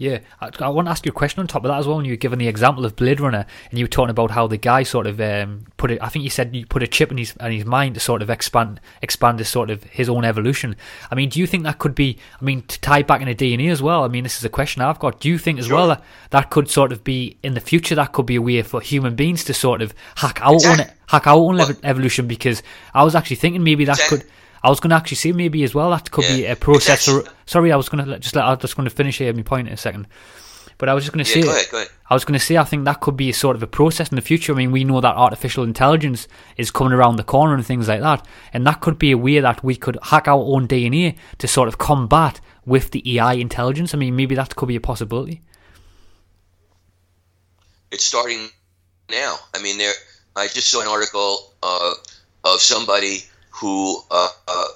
Yeah, I, I want to ask you a question on top of that as well. When you were given the example of Blade Runner, and you were talking about how the guy sort of um, put it. I think you said you put a chip in his in his mind to sort of expand expand his sort of his own evolution. I mean, do you think that could be? I mean, to tie back into DNA as well. I mean, this is a question I've got. Do you think as Sure. well that that could sort of be in the future? That could be a way for human beings to sort of hack our own Exactly. hack our own Well- evolution. Because I was actually thinking maybe that could. I was going to actually say maybe as well that could be a process. For, sorry, I was going to just let, I was just going to finish here my point in a second. But I was just going to Yeah, say, go ahead, go ahead. I was going to say, I think that could be a sort of a process in the future. I mean, we know that artificial intelligence is coming around the corner and things like that, and that could be a way that we could hack our own DNA to sort of combat with the AI intelligence. I mean, maybe that could be a possibility. it's starting now. I mean, there. I just saw an article uh, of somebody who. Uh, uh,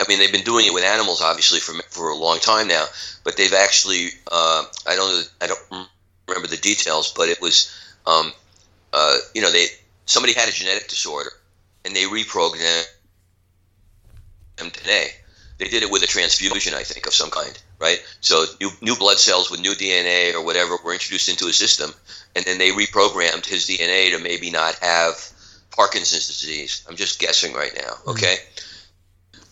I mean, they've been doing it with animals, obviously, for for a long time now. But they've actually. Uh, I don't. I don't remember the details, but it was. Um, uh, you know, they somebody had a genetic disorder, and they reprogrammed them today. They did it with a transfusion, I think, of some kind, right? So new, new blood cells with new DNA or whatever were introduced into his system, and then they reprogrammed his DNA to maybe not have Parkinson's disease. I'm just guessing right now, okay?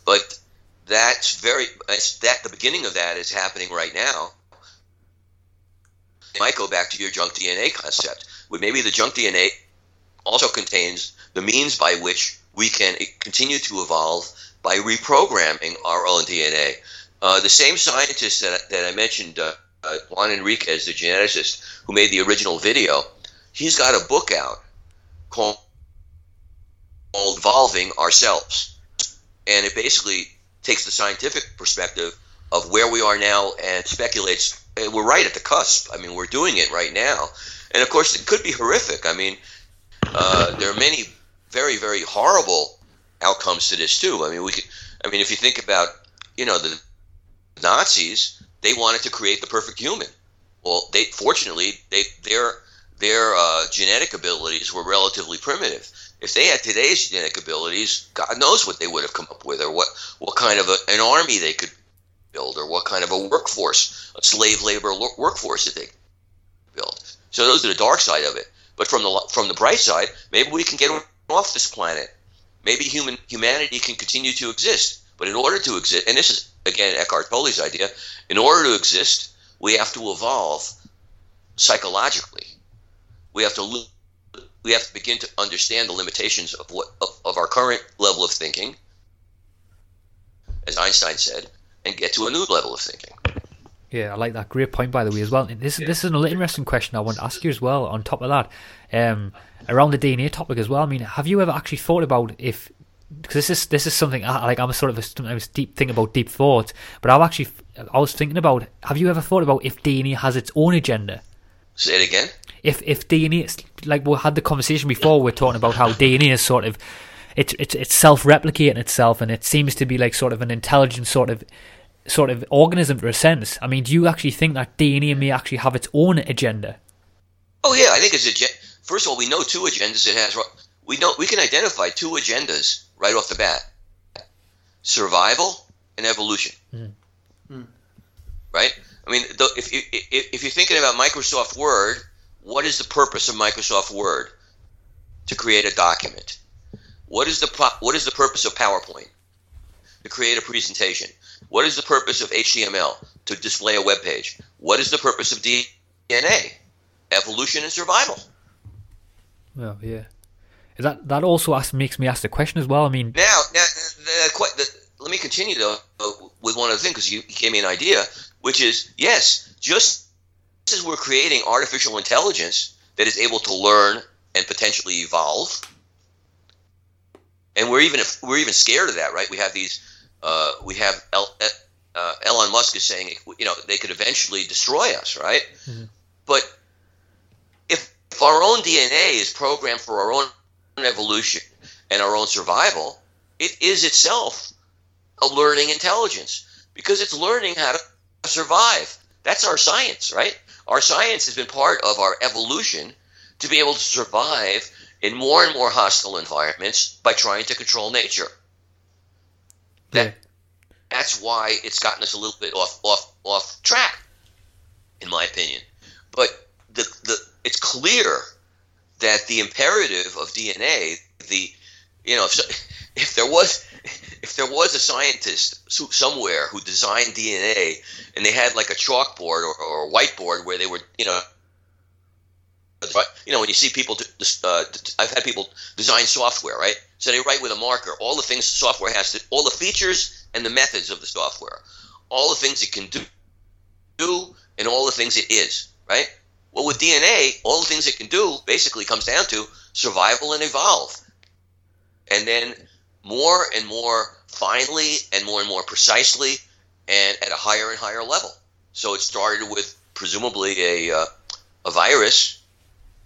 But that's very that's, that the beginning of that is happening right now. It might go back to your junk DNA concept, where maybe the junk DNA also contains the means by which we can continue to evolve by reprogramming our own DNA. Uh, the same scientist that, that I mentioned, uh, uh, Juan Enriquez, the geneticist who made the original video, he's got a book out called, Evolving Ourselves. And it basically takes the scientific perspective of where we are now and speculates we're right at the cusp. I mean, we're doing it right now. And of course, it could be horrific. I mean, uh, there are many very, very horrible outcomes to this too. I mean, we could. I mean, if you think about, you know, the Nazis, they wanted to create the perfect human. Well, they fortunately they their their uh, genetic abilities were relatively primitive. If they had today's genetic abilities, God knows what they would have come up with, or what what kind of a, an army they could build, or what kind of a workforce, a slave labor workforce that they build. So those are the dark side of it. But from the from the bright side, maybe we can get off this planet. Maybe human humanity can continue to exist. But in order to exist, and this is again Eckhart Tolle's idea, in order to exist, we have to evolve psychologically. We have to we have to begin to understand the limitations of what of, of our current level of thinking, as Einstein said, and get to a new level of thinking. Yeah, I like that. Great point, by the way, as well. This this is another interesting question I want to ask you as well. On top of that, um, around the DNA topic as well. I mean, have you ever actually thought about if because this is this is something I, like I'm a sort of a, sometimes deep think about deep thought, but I've actually I was thinking about have you ever thought about if DNA has its own agenda? Say it again. If if DNA is- like we had the conversation before, we are talking about how DNA is sort of it's it's it's self replicating itself, and it seems to be like sort of an intelligent sort of sort of organism for a sense. I mean, do you actually think that DNA may actually have its own agenda? Oh yeah, I think it's a. gen- First of all, we know two agendas it has. We know we can identify two agendas right off the bat: survival and evolution. Hmm. Hmm. Right? I mean, the, if you if, if you're thinking about Microsoft Word, what is the purpose of Microsoft Word? To create a document. What is the what is the purpose of PowerPoint? To create a presentation. What is the purpose of HTML? To display a web page. What is the purpose of DNA? Evolution and survival. Well, yeah. That that also asks, makes me ask the question as well. I mean, Now, now the, the, the, let me continue though uh, with one other thing because you gave me an idea, which is yes, just as we're creating artificial intelligence that is able to learn and potentially evolve, and we're even we're even scared of that, right? We have these, uh, we have El, uh, Elon Musk is saying, you know, they could eventually destroy us, right? But if, if our own DNA is programmed for our own evolution and our own survival, it is itself a learning intelligence because it's learning how to survive. That's our science, right? Our science has been part of our evolution to be able to survive in more and more hostile environments by trying to control nature. That, yeah. That's why it's gotten us a little bit off off off track, in my opinion. But the, the it's clear that the imperative of DNA, the you know, if, if there was if there was a scientist somewhere who designed DNA and they had like a chalkboard or, or a whiteboard where they were, you know, you know, when you see people, do, uh, I've had people design software, right? So they write with a marker all the things the software has to, all the features and the methods of the software, all the things it can do, do, and all the things it is, right? Well, with DNA, all the things it can do basically comes down to survival and evolve, and then more and more finely and more and more precisely, and at a higher and higher level. So it started with presumably a uh, a virus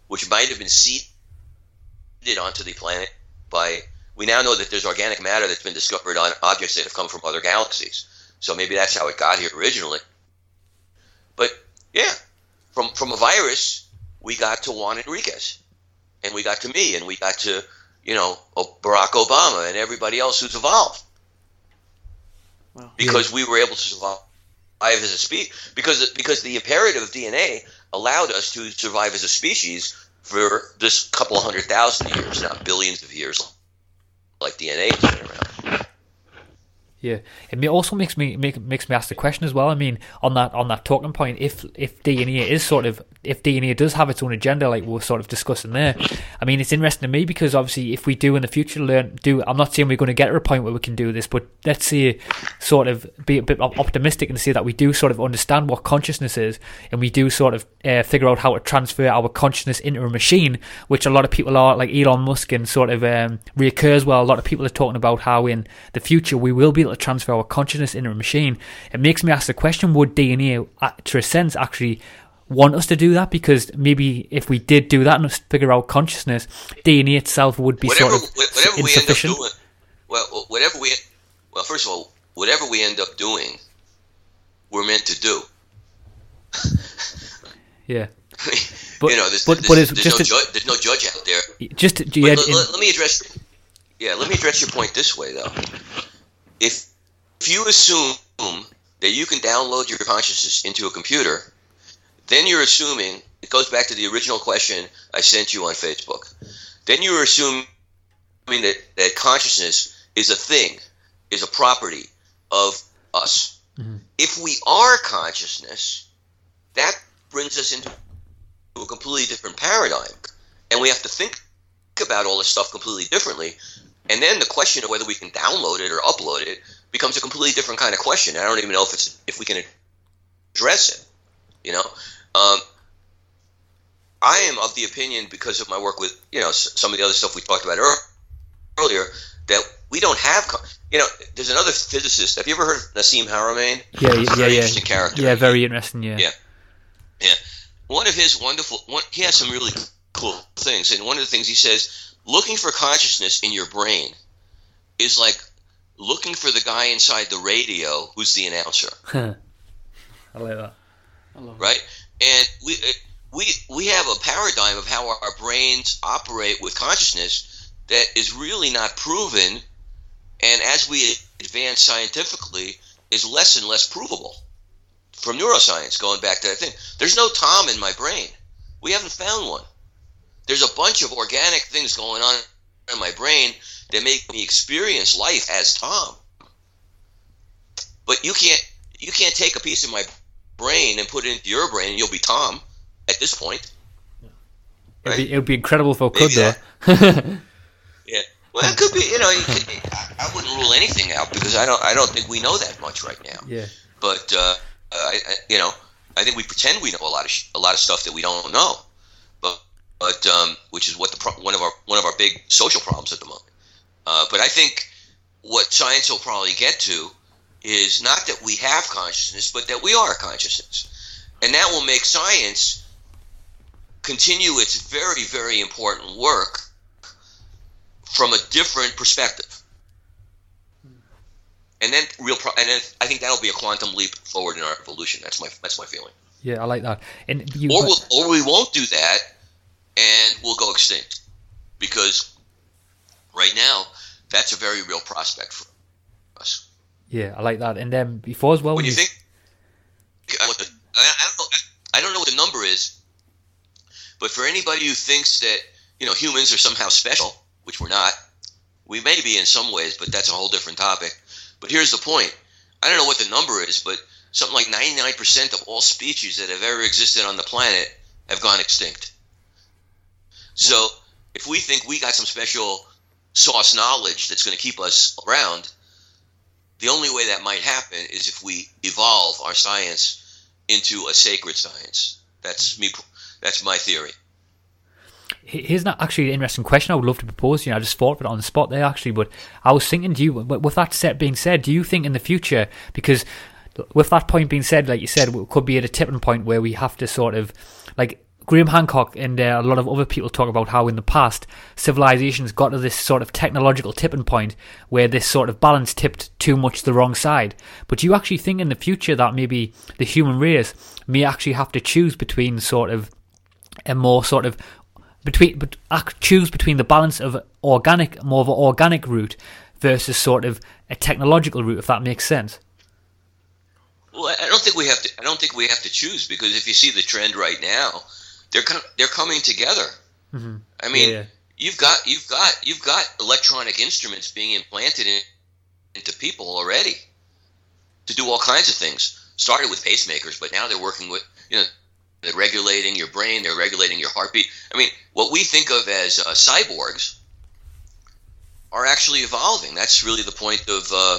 which might have been seeded onto the planet by. We now know that there's organic matter that's been discovered on objects that have come from other galaxies. So maybe that's how it got here originally. But yeah, from from a virus, we got to Juan Enriquez, and we got to me, and we got to you know Barack Obama and everybody else who's evolved. Well, because yeah. we were able to survive as a species because because the imperative of DNA allowed us to survive as a species for this couple of hundred thousand years, not billions of years, like DNA has been around. Yeah, it also makes me make, makes me ask the question as well. I mean, on that on that talking point, if if DNA is sort of if DNA does have its own agenda, like we're sort of discussing there, I mean, it's interesting to me because obviously, if we do in the future learn do, I'm not saying we're going to get to a point where we can do this, but let's say sort of be a bit optimistic and say that we do sort of understand what consciousness is, and we do sort of uh, figure out how to transfer our consciousness into a machine, which a lot of people are like Elon Musk and sort of um, Kurzweil. Well, a lot of people are talking about how in the future we will be able to transfer our consciousness into a machine. It makes me ask the question: Would DNA, to a sense, actually want us to do that because maybe if we did do that and figure out consciousness, DNA itself would be whatever, sort of whatever insufficient. We end up doing, well, whatever we, well, first of all, whatever we end up doing, we're meant to do. yeah. but, you know, there's, but, there's, but there's, no, ju- there's no judge out there. Just yeah, let, let me address. Yeah, let me address your point this way though. If if you assume that you can download your consciousness into a computer then you're assuming it goes back to the original question I sent you on Facebook. Then you're assuming that, that consciousness is a thing, is a property of us. Mm-hmm. If we are consciousness, that brings us into a completely different paradigm. And we have to think about all this stuff completely differently. And then the question of whether we can download it or upload it becomes a completely different kind of question. I don't even know if it's if we can address it. You know, um, I am of the opinion because of my work with you know some of the other stuff we talked about earlier that we don't have. You know, there's another physicist. Have you ever heard of Nassim Haramein? Yeah, yeah, yeah. Interesting character. Yeah, very interesting. Yeah. Yeah, yeah. One of his wonderful. One, he has some really cool things, and one of the things he says, looking for consciousness in your brain, is like looking for the guy inside the radio who's the announcer. I like that. I love right? and we uh, we we have a paradigm of how our brains operate with consciousness that is really not proven, and as we advance scientifically, is less and less provable. From neuroscience, going back to that thing, there's no Tom in my brain. We haven't found one. There's a bunch of organic things going on in my brain that make me experience life as Tom. But you can't you can't take a piece of my brain and put it into your brain, and you'll be Tom at this point. Right? It'd, be, it'd be incredible if it could, though. yeah. Well, it could be. You know, you could, I wouldn't rule anything out because I don't. I don't think we know that much right now. Yeah. But uh, I, I, you know, I think we pretend we know a lot of sh- a lot of stuff that we don't know. But um, which is what the pro- one of our one of our big social problems at the moment. Uh, but I think what science will probably get to is not that we have consciousness, but that we are consciousness. And that will make science continue its very, very important work from a different perspective. And then real, pro- and then I think that'll be a quantum leap forward in our evolution. That's my that's my feeling. Yeah, I like that. And you, or we'll, or we won't do that, and we'll go extinct, because right now that's a very real prospect for us. Yeah, I like that. And then before as well, when you, you think, I, don't know, I don't know what the number is, but for anybody who thinks that you know humans are somehow special, which we're not, we may be in some ways, but that's a whole different topic. But here's the point: I don't know what the number is, but something like 99% of all species that have ever existed on the planet have gone extinct. So if we think we got some special source knowledge that's going to keep us around, the only way that might happen is if we evolve our science into a sacred science. That's me. That's my theory. Here's not actually an interesting question I would love to propose you. I just thought of it on the spot there, actually. But I was thinking, do you, with that set being said, do you think in the future, because with that point being said, like you said, we could be at a tipping point where we have to sort of, like Graham Hancock and uh, a lot of other people talk about how in the past civilizations got to this sort of technological tipping point where this sort of balance tipped too much the wrong side. But do you actually think in the future that maybe the human race may actually have to choose between sort of a more sort of between but choose between the balance of organic more of an organic route versus sort of a technological route if that makes sense well, I don't think we have to. I don't think we have to choose because if you see the trend right now, they're they're coming together. Mm-hmm. I mean, yeah, yeah. you've got you've got you've got electronic instruments being implanted in, into people already to do all kinds of things. Started with pacemakers, but now they're working with you know they're regulating your brain, they're regulating your heartbeat. I mean, what we think of as uh, cyborgs are actually evolving. That's really the point of uh,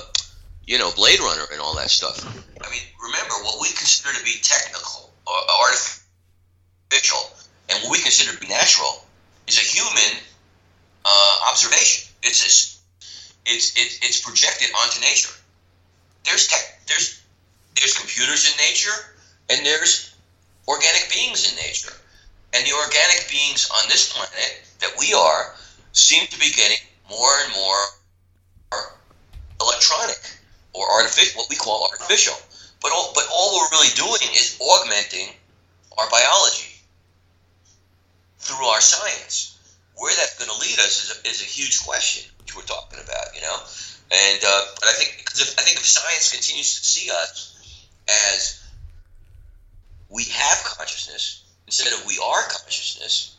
you know, Blade Runner and all that stuff. I mean, remember what we consider to be technical or artificial, and what we consider to be natural is a human uh, observation. It's it's it's it's projected onto nature. There's tech, there's there's computers in nature, and there's organic beings in nature, and the organic beings on this planet that we are seem to be getting more and more electronic or artificial, what we call artificial. But all, but all we're really doing is augmenting our biology through our science. Where that's going to lead us is a, is a huge question, which we're talking about, you know. And uh, but I think because if, I think if science continues to see us as we have consciousness instead of we are consciousness,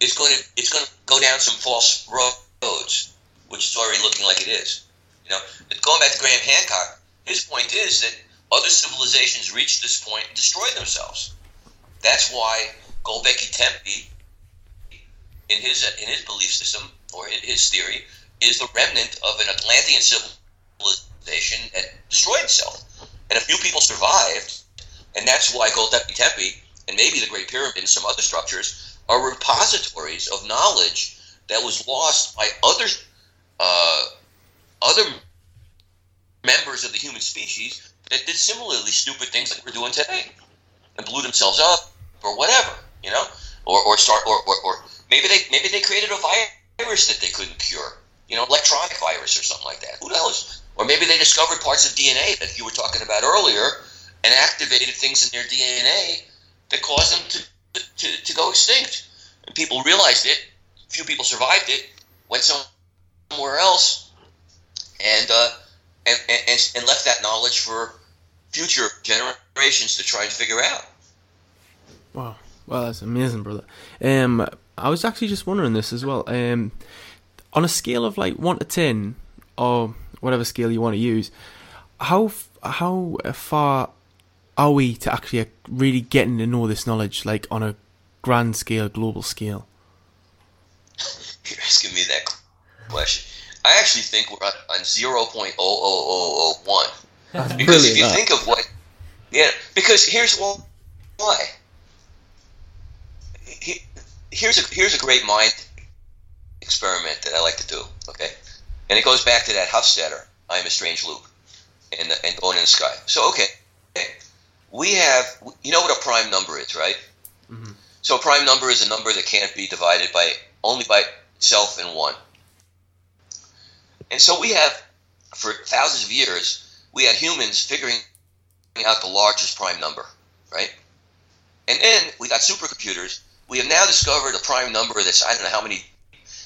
it's going to it's going to go down some false roads, which is already looking like it is. You know, but going back to Graham Hancock, his point is that other civilizations reach this point and destroy themselves. That's why Gobekli Tepe, in his in his belief system or his theory, is the remnant of an Atlantean civilization that destroyed itself, and a few people survived, and that's why Gobekli Tepe and maybe the Great Pyramid and some other structures are repositories of knowledge that was lost by other uh, other members of the human species that did similarly stupid things like we're doing today and blew themselves up or whatever, you know, or, or start or, or, or maybe they maybe they created a virus that they couldn't cure, you know, electronic virus or something like that. Who knows? Or maybe they discovered parts of DNA that you were talking about earlier and activated things in their DNA that caused them to, to, to go extinct. And people realized it. Few people survived it. Went somewhere else and, uh, and, and, and left that knowledge for future generations to try and figure out. Wow, wow, that's amazing, brother. Um, I was actually just wondering this as well. Um, on a scale of like one to ten, or whatever scale you want to use, how how far are we to actually really getting to know this knowledge, like on a grand scale, global scale? You're asking me that question. I actually think we're on zero point oh oh oh oh one. Because if you not. think of what, yeah, because here's why. Here's a here's a great mind experiment that I like to do. Okay, and it goes back to that Hofstadter. I'm a strange loop, and and going in the sky. So okay, we have you know what a prime number is, right? Mm-hmm. So a prime number is a number that can't be divided by only by itself and one. And so we have, for thousands of years, we had humans figuring out the largest prime number, right? And then we got supercomputers. We have now discovered a prime number that's I don't know how many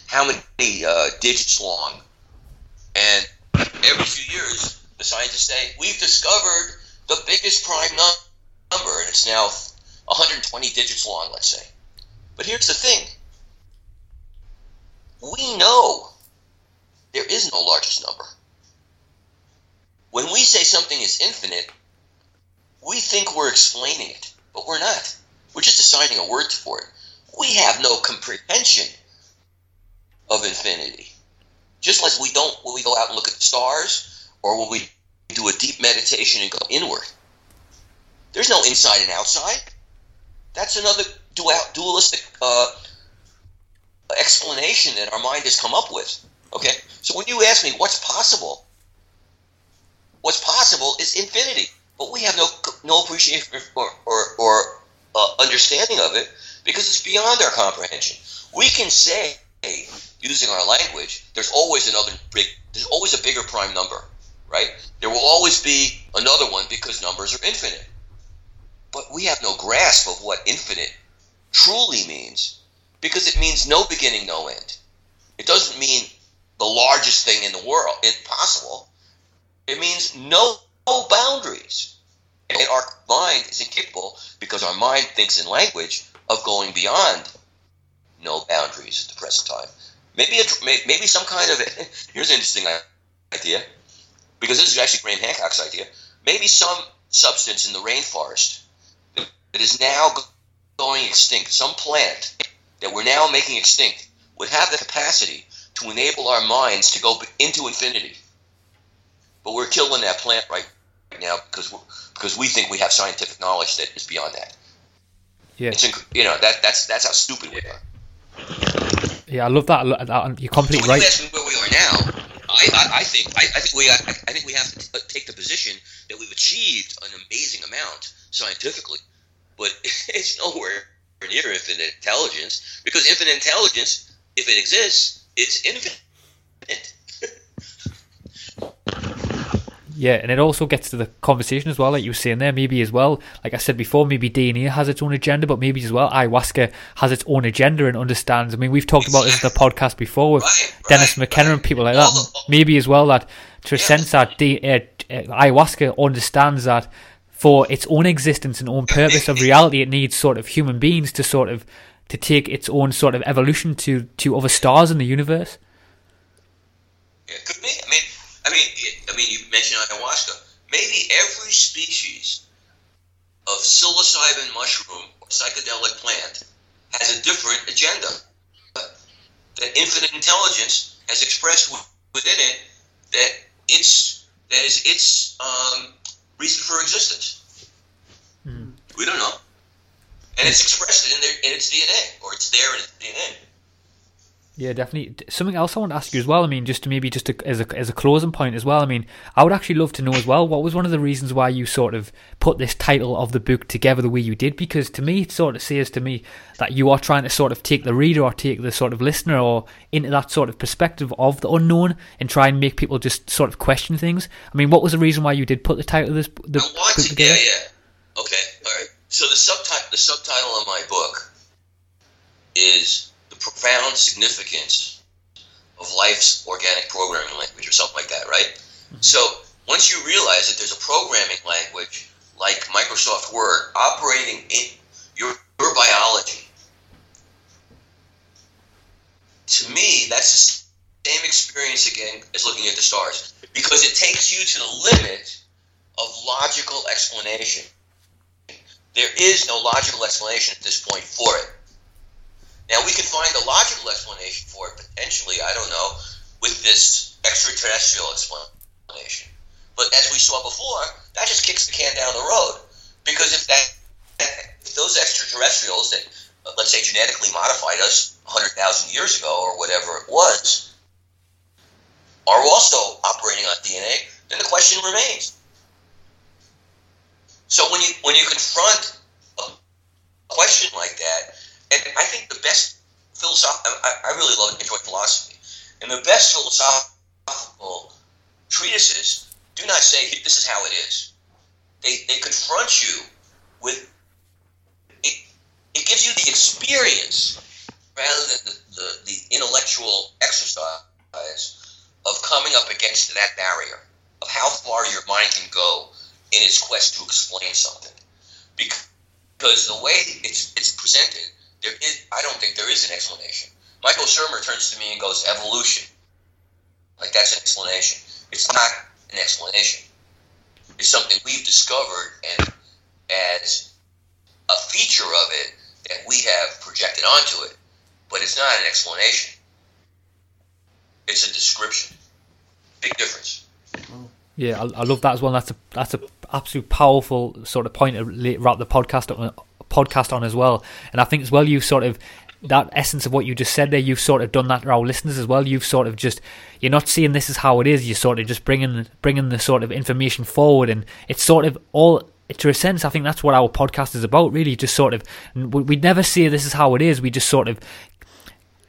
how many uh, digits long. And every few years, the scientists say we've discovered the biggest prime number, and it's now 120 digits long, let's say. But here's the thing: we know there is no largest number. When we say something is infinite, we think we're explaining it, but we're not. We're just assigning a word for it. We have no comprehension of infinity. Just like we don't when we go out and look at the stars, or when we do a deep meditation and go inward. There's no inside and outside. That's another dualistic uh, explanation that our mind has come up with. Okay, so when you ask me what's possible, what's possible is infinity, but we have no no appreciation or or, or uh, understanding of it because it's beyond our comprehension. We can say using our language, there's always another big, there's always a bigger prime number, right? There will always be another one because numbers are infinite. But we have no grasp of what infinite truly means because it means no beginning, no end. It doesn't mean the largest thing in the world, impossible. It means no, no boundaries. And our mind is incapable because our mind thinks in language of going beyond no boundaries at the present time. Maybe a, maybe some kind of here's an interesting idea because this is actually Graham Hancock's idea. Maybe some substance in the rainforest that is now going extinct, some plant that we're now making extinct, would have the capacity to enable our minds to go into infinity. But we're killing that plant right now because because we think we have scientific knowledge that is beyond that. Yeah, it's you know that that's that's how stupid we are. Yeah, I love that. You're completely so right. You ask me where we are now. I, I, I think I, I, think we I, I think we have to take the position that we've achieved an amazing amount scientifically, but it's nowhere near infinite intelligence because infinite intelligence, if it exists, it's infinite. Yeah, and it also gets to the conversation as well, like you were saying there, maybe as well, like I said before, maybe DNA has its own agenda, but maybe as well ayahuasca has its own agenda and understands. I mean, we've talked about this in the podcast before with right, Dennis right, McKenna right. and people like that. Maybe as well that to a yeah. sense that uh, uh, ayahuasca understands that for its own existence and own purpose of reality, it needs sort of human beings to sort of to take its own sort of evolution to to other stars in the universe. Yeah, could be. I mean, I mean, I mean, you mentioned ayahuasca. Maybe every species of psilocybin mushroom or psychedelic plant has a different agenda that infinite intelligence has expressed within it that it's that is its um, reason for existence. Mm. We don't know, and it's expressed in, their, in its DNA, or it's there in its DNA. Yeah, definitely. Something else I want to ask you as well. I mean, just to maybe just to, as a as a closing point as well. I mean, I would actually love to know as well what was one of the reasons why you sort of put this title of the book together the way you did. Because to me, it sort of says to me that you are trying to sort of take the reader or take the sort of listener or into that sort of perspective of the unknown and try and make people just sort of question things. I mean, what was the reason why you did put the title of this the oh, book together? Yeah, yeah. Okay, all right. So the subtitle the subtitle of my book is profound significance of life's organic programming language or something like that, right? Mm-hmm. So once you realize that there's a programming language like Microsoft Word operating in your, your biology, to me, that's the same experience again as looking at the stars because it takes you to the limit of logical explanation. There is no logical explanation at this point for it. Now, we can find a logical explanation for it potentially, I don't know, with this extraterrestrial explanation. But as we saw before, that just kicks the can down the road. Because if that if those extraterrestrials that, let's say, genetically modified us 100,000 years ago or whatever it was, are also operating on DNA, then the question remains. So when you when you confront a question like that, and I think the best philosophy, I, I really love and enjoy philosophy, and the best philosophical treatises do not say this is how it is. They, they confront you with it, it gives you the experience rather than the, the, the intellectual exercise of coming up against that barrier of how far your mind can go in its quest to explain something. Because the way it's, it's presented, there is, I don't think there is an explanation. Michael Shermer turns to me and goes, evolution. Like that's an explanation. It's not an explanation. It's something we've discovered and as a feature of it that we have projected onto it, but it's not an explanation. It's a description. Big difference. Yeah, I, I love that as well. That's a that's a absolute powerful sort of point to wrap the podcast up on, podcast on as well. And I think as well, you sort of that essence of what you just said there, you've sort of done that to our listeners as well. You've sort of just you're not seeing this is how it is. You're sort of just bringing bringing the sort of information forward, and it's sort of all to a sense. I think that's what our podcast is about. Really, just sort of we never say this is how it is. We just sort of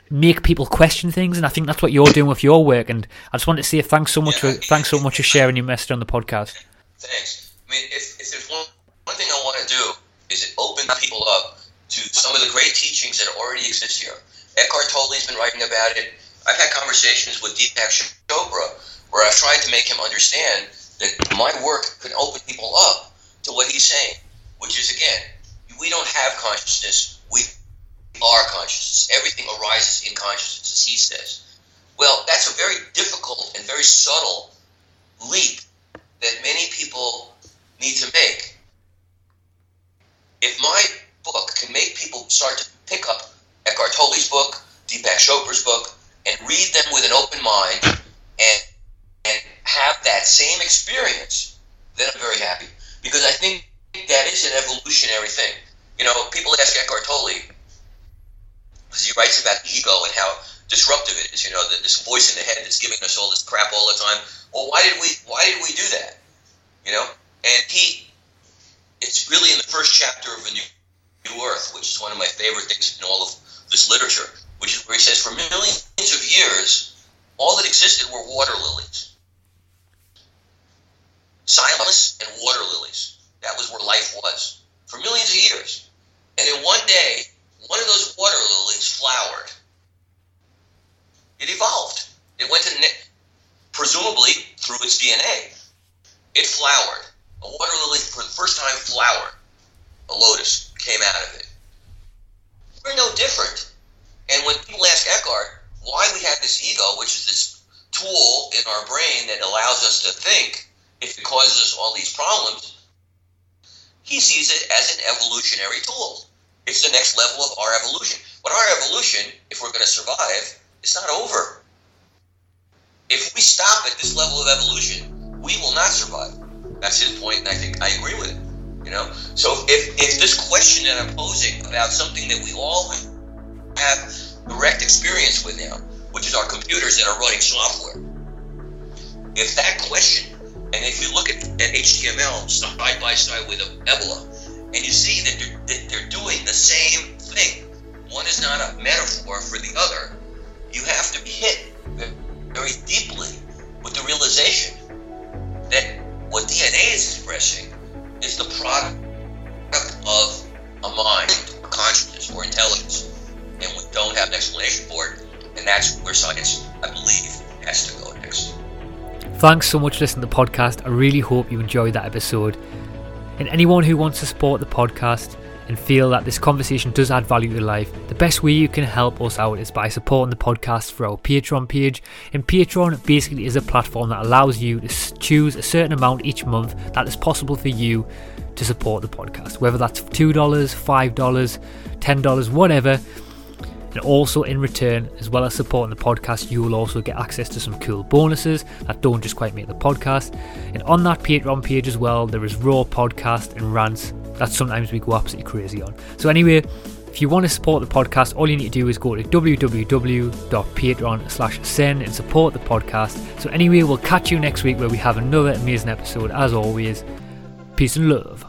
make people question things, and I think that's what you're doing with your work. And I just want to say thanks so much yeah, for thanks so much for sharing your message on the podcast. Thanks. I mean, if, if there's one one thing I want to do is it open people up to some of the great teachings that already exist here. Eckhart Tolle's been writing about it. I've had conversations with Deepak Chopra where I've tried to make him understand that my work can open people up to what he's saying, which is again, we don't have consciousness, we are consciousness. Everything arises in consciousness, as he says. Well, that's a very difficult and very subtle leap that many people need to make. If my book can make people start to pick up Eckhart Tolle's book, Deepak Chopra's book, and read them with an open mind and and have that same experience, then I'm very happy. Because I think that is an evolutionary thing. You know, people ask Eckhart Tolle, because he writes about ego and how disruptive it is. You know, this voice in the head that's giving us all this crap all the time. Well, why did we why did we do that? You know, and he, it's really in the first chapter of a new, new Earth, is one of my favorite things in all of this literature, which is where he says for millions of years, all that existed were water lilies, silence and water lilies. That was where life was for millions of years. And then one day, one of those water lilies flowered. It evolved. It went to, presumably through its DNA. It flowered. A water lily, for the first time, flowered. A lotus came out of it. We're no different. And when people ask Eckhart why we have this ego, which is this tool in our brain that allows us to think if it causes us all these problems, he sees it as an evolutionary tool. It's the next level of our evolution. But our evolution, if we're going to survive, it's not over. If we stop at this level of evolution, we will not survive. That's his point, and I think I agree with it. You know, so if if this question that I'm posing about something that we all have direct experience with now, which is our computers that are running software, if that question, and if you look at, at HTML side by side with Ebola, and you see that they're, that they're doing the same thing. One is not a metaphor for the other. You have to be hit very deeply with the realization that what DNA is expressing is the product of a mind, or consciousness, or intelligence. And we don't have an explanation for it. And that's where science, I believe, has to go next. Thanks so much for listening to the podcast. I really hope you enjoyed that episode. And anyone who wants to support the podcast and feel that this conversation does add value to life, the best way you can help us out is by supporting the podcast through our Patreon page. And Patreon basically is a platform that allows you to choose a certain amount each month that is possible for you to support the podcast, whether that's $2, $5, $10, whatever. And also, in return, as well as supporting the podcast, you will also get access to some cool bonuses that don't just quite make the podcast. And on that Patreon page as well, there is raw podcast and rants that sometimes we go absolutely crazy on. So, anyway, if you want to support the podcast, all you need to do is go to www.patreon slash sen and support the podcast. So anyway, we'll catch you next week where we have another amazing episode. As always, peace and love.